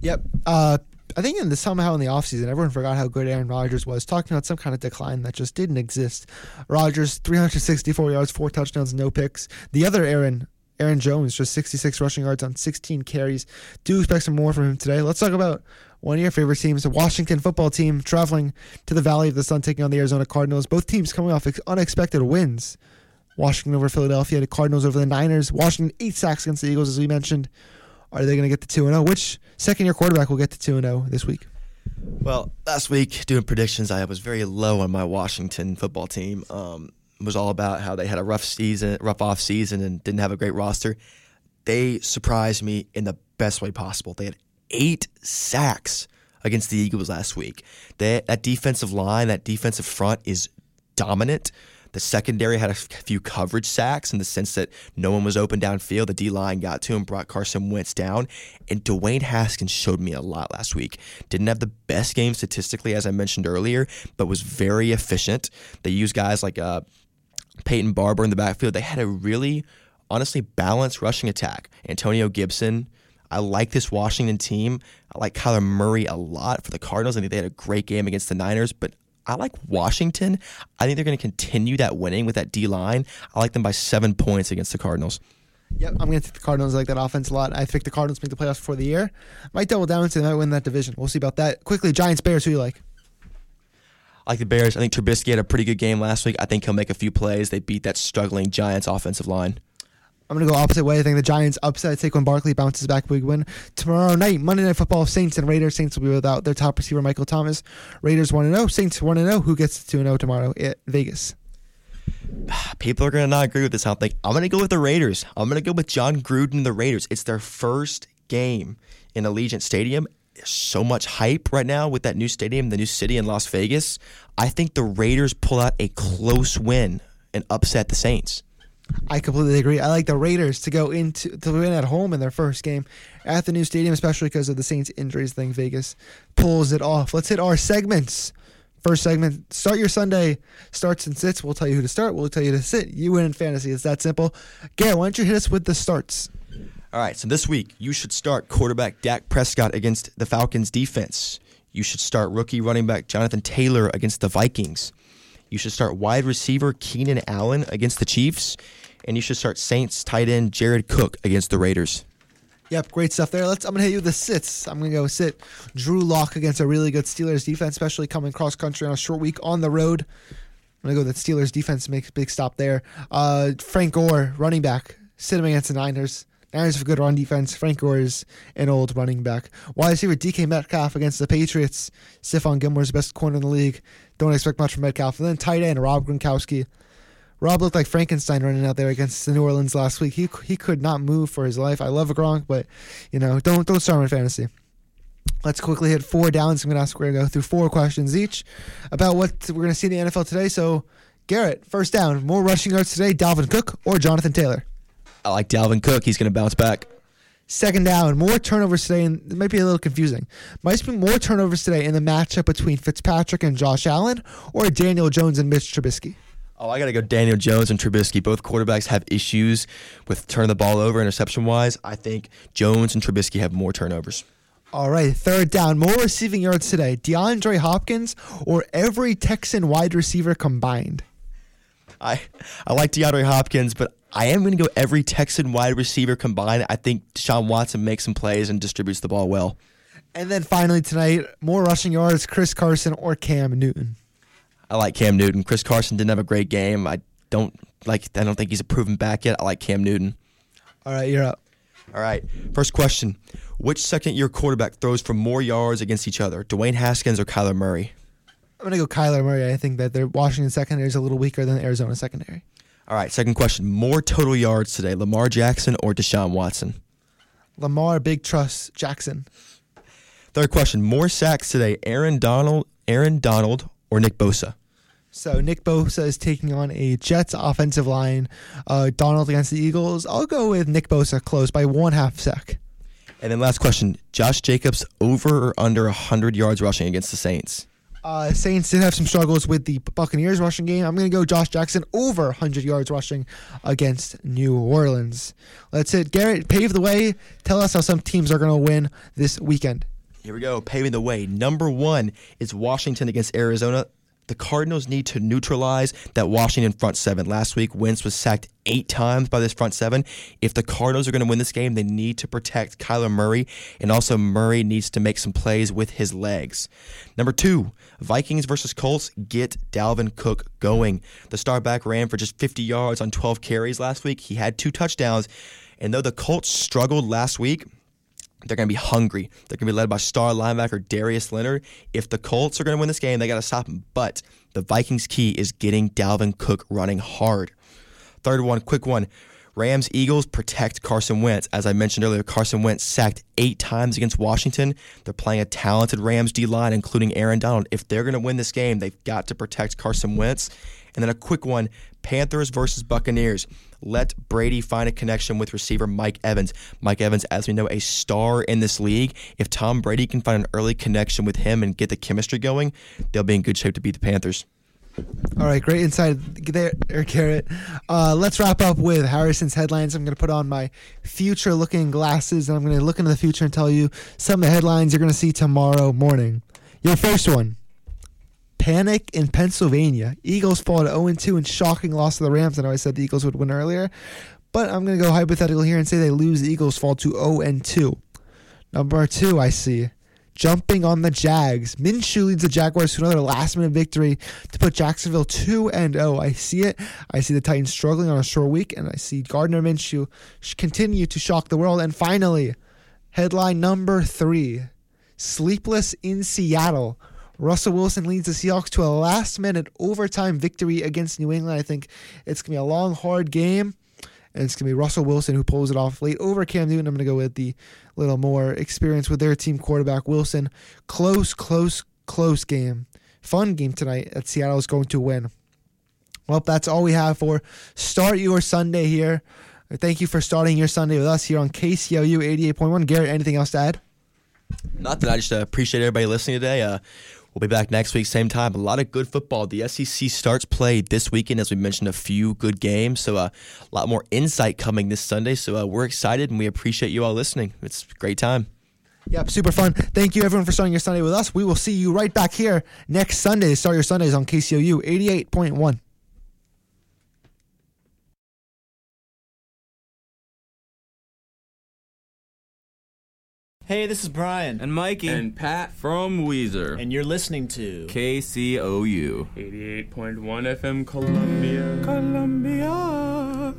Yep. Uh, I think in the, somehow in the offseason, everyone forgot how good Aaron Rodgers was, talking about some kind of decline that just didn't exist. Rodgers, 364 yards, four touchdowns, no picks. The other Aaron, Aaron Jones, just 66 rushing yards on 16 carries. Do expect some more from him today. Let's talk about one of your favorite teams, the Washington football team, traveling to the Valley of the Sun, taking on the Arizona Cardinals. Both teams coming off unexpected wins. Washington over Philadelphia, the Cardinals over the Niners. Washington eight sacks against the Eagles, as we mentioned. Are they going to get two and zero? Which second year quarterback will get two and zero this week? Well, last week doing predictions, I was very low on my Washington football team. Um, it was all about how they had a rough season, rough off season, and didn't have a great roster. They surprised me in the best way possible. They had eight sacks against the Eagles last week. They, that defensive line, that defensive front is dominant. The secondary had a few coverage sacks in the sense that no one was open downfield. The D line got to him, brought Carson Wentz down. And Dwayne Haskins showed me a lot last week. Didn't have the best game statistically, as I mentioned earlier, but was very efficient. They used guys like uh, Peyton Barber in the backfield. They had a really, honestly, balanced rushing attack. Antonio Gibson. I like this Washington team. I like Kyler Murray a lot for the Cardinals. I think they had a great game against the Niners, but I like Washington. I think they're going to continue that winning with that D line. I like them by seven points against the Cardinals. Yep, I'm going to take the Cardinals. I like that offense a lot. I think the Cardinals make the playoffs before the year. Might double down and say they might win that division. We'll see about that. Quickly, Giants, Bears, who you like? I like the Bears. I think Trubisky had a pretty good game last week. I think he'll make a few plays. They beat that struggling Giants offensive line. I'm to go opposite way. I think the Giants upset. Saquon Barkley bounces back big win. Tomorrow night, Monday Night Football, Saints and Raiders. Saints will be without their top receiver, Michael Thomas. Raiders 1 0. Saints 1 0. Who gets 2 0 tomorrow at Vegas? People are to not agree with this. I think. I'm to go with the Raiders. I'm to go with Jon Gruden and the Raiders. It's their first game in Allegiant Stadium. So much hype right now with that new stadium, the new city in Las Vegas. I think the Raiders pull out a close win and upset the Saints. I completely agree. I like the Raiders to go into to win at home in their first game at the new stadium, especially because of the Saints injuries thing. Vegas pulls it off. Let's hit our segments. First segment, start your Sunday starts and sits. We'll tell you who to start. We'll tell you to sit. You win in fantasy. It's that simple. Garrett, why don't you hit us with the starts? All right. So this week, you should start quarterback Dak Prescott against the Falcons defense. You should start rookie running back Jonathan Taylor against the Vikings. You should start wide receiver Keenan Allen against the Chiefs, and you should start Saints tight end Jared Cook against the Raiders. Yep, great stuff there. Let's. I'm gonna hit you with the sits. I'm gonna go sit Drew Lock against a really good Steelers defense, especially coming cross country on a short week on the road. I'm gonna go with the Steelers defense makes a big stop there. Uh, Frank Gore, running back, sit him against the Niners. Niners a good run defense. Frank Gore is an old running back. Wide receiver DK Metcalf against the Patriots. Stephon Gilmore's best corner in the league. Don't expect much from Metcalf. And then tight end Rob Gronkowski. Rob looked like Frankenstein running out there against the New Orleans last week. He he could not move for his life. I love Gronk, but you know don't don't start in fantasy. Let's quickly hit four downs. I'm going to ask. We're going to go through four questions each about what we're going to see in the NFL today. So, Garrett, first down, more rushing yards today: Dalvin Cook or Jonathan Taylor. I like Dalvin Cook. He's going to bounce back. Second down, more turnovers today, and it might be a little confusing. Might be more turnovers today in the matchup between Fitzpatrick and Josh Allen, or Daniel Jones and Mitch Trubisky. Oh, I got to go Daniel Jones and Trubisky. Both quarterbacks have issues with turning the ball over interception wise. I think Jones and Trubisky have more turnovers. All right, third down, more receiving yards today. DeAndre Hopkins or every Texan wide receiver combined. I I like DeAndre Hopkins, but I am going to go every Texan wide receiver combined. I think Deshaun Watson makes some plays and distributes the ball well. And then finally tonight, more rushing yards, Chris Carson or Cam Newton. I like Cam Newton. Chris Carson didn't have a great game. I don't like. I don't think he's a proven back yet. I like Cam Newton. All right, you're up. All right. First question: Which second-year quarterback throws for more yards against each other, Dwayne Haskins or Kyler Murray? I'm gonna go Kyler Murray. I think that their Washington secondary is a little weaker than the Arizona secondary. All right. Second question: More total yards today, Lamar Jackson or Deshaun Watson? Lamar, big trust, Jackson. Third question: More sacks today, Aaron Donald, Aaron Donald or Nick Bosa? So Nick Bosa is taking on a Jets offensive line. Uh, Donald against the Eagles. I'll go with Nick Bosa close by one half sec. And then last question: Josh Jacobs over or under 100 yards rushing against the Saints? Uh, Saints did have some struggles with the Buccaneers rushing game. I'm going to go Josh Jackson over 100 yards rushing against New Orleans. Let's it. Garrett, pave the way. Tell us how some teams are going to win this weekend. Here we go, paving the way. Number one is Washington against Arizona. The Cardinals need to neutralize that Washington front seven. Last week, Wentz was sacked eight times by this front seven. If the Cardinals are going to win this game, they need to protect Kyler Murray, and also Murray needs to make some plays with his legs. Number two, Vikings versus Colts. Get Dalvin Cook going. The star back ran for just 50 yards on 12 carries last week. He had two touchdowns, and though the Colts struggled last week, they're going to be hungry. They're going to be led by star linebacker Darius Leonard. If the Colts are going to win this game, they got to stop them. But the Vikings' key is getting Dalvin Cook running hard. Third one, quick one. Rams Eagles protect Carson Wentz. As I mentioned earlier, Carson Wentz sacked eight times against Washington. They're playing a talented Rams D line, including Aaron Donald. If they're going to win this game, they've got to protect Carson Wentz. And then a quick one Panthers versus Buccaneers. Let Brady find a connection with receiver Mike Evans. Mike Evans, as we know, a star in this league. If Tom Brady can find an early connection with him and get the chemistry going, they'll be in good shape to beat the Panthers. All right, great insight there, Garrett. Uh, let's wrap up with Harrison's headlines. I'm going to put on my future looking glasses and I'm going to look into the future and tell you some of the headlines you're going to see tomorrow morning. Your first one Panic in Pennsylvania. Eagles fall to 0 2 in shocking loss to the Rams. I know I said the Eagles would win earlier, but I'm going to go hypothetical here and say they lose. The Eagles fall to 0 2. Number two, I see jumping on the Jags. Minshew leads the Jaguars to another last minute victory to put Jacksonville 2 and 0. I see it. I see the Titans struggling on a short week, and I see Gardner Minshew continue to shock the world. And finally, headline number three Sleepless in Seattle. Russell Wilson leads the Seahawks to a last minute overtime victory against New England. I think it's going to be a long, hard game. And it's going to be Russell Wilson who pulls it off late over Cam Newton. I'm going to go with the little more experience with their team quarterback, Wilson. Close, close, close game. Fun game tonight that Seattle is going to win. Well, that's all we have for Start Your Sunday here. Thank you for starting your Sunday with us here on KCOU 88.1. Garrett, anything else to add? Not that I just uh, appreciate everybody listening today. Uh, we'll be back next week, same time. A lot of good football. The SEC starts play this weekend, as we mentioned, a few good games. So uh, a lot more insight coming this Sunday. So uh, we're excited and we appreciate you all listening. It's a great time. Yep, super fun. Thank you, everyone, for starting your Sunday with us. We will see you right back here next Sunday start your Sundays on KCOU 88.1. Hey, this is Brian. And Mikey. And Pat from Weezer. And you're listening to KCOU 88.1 FM Columbia. Columbia.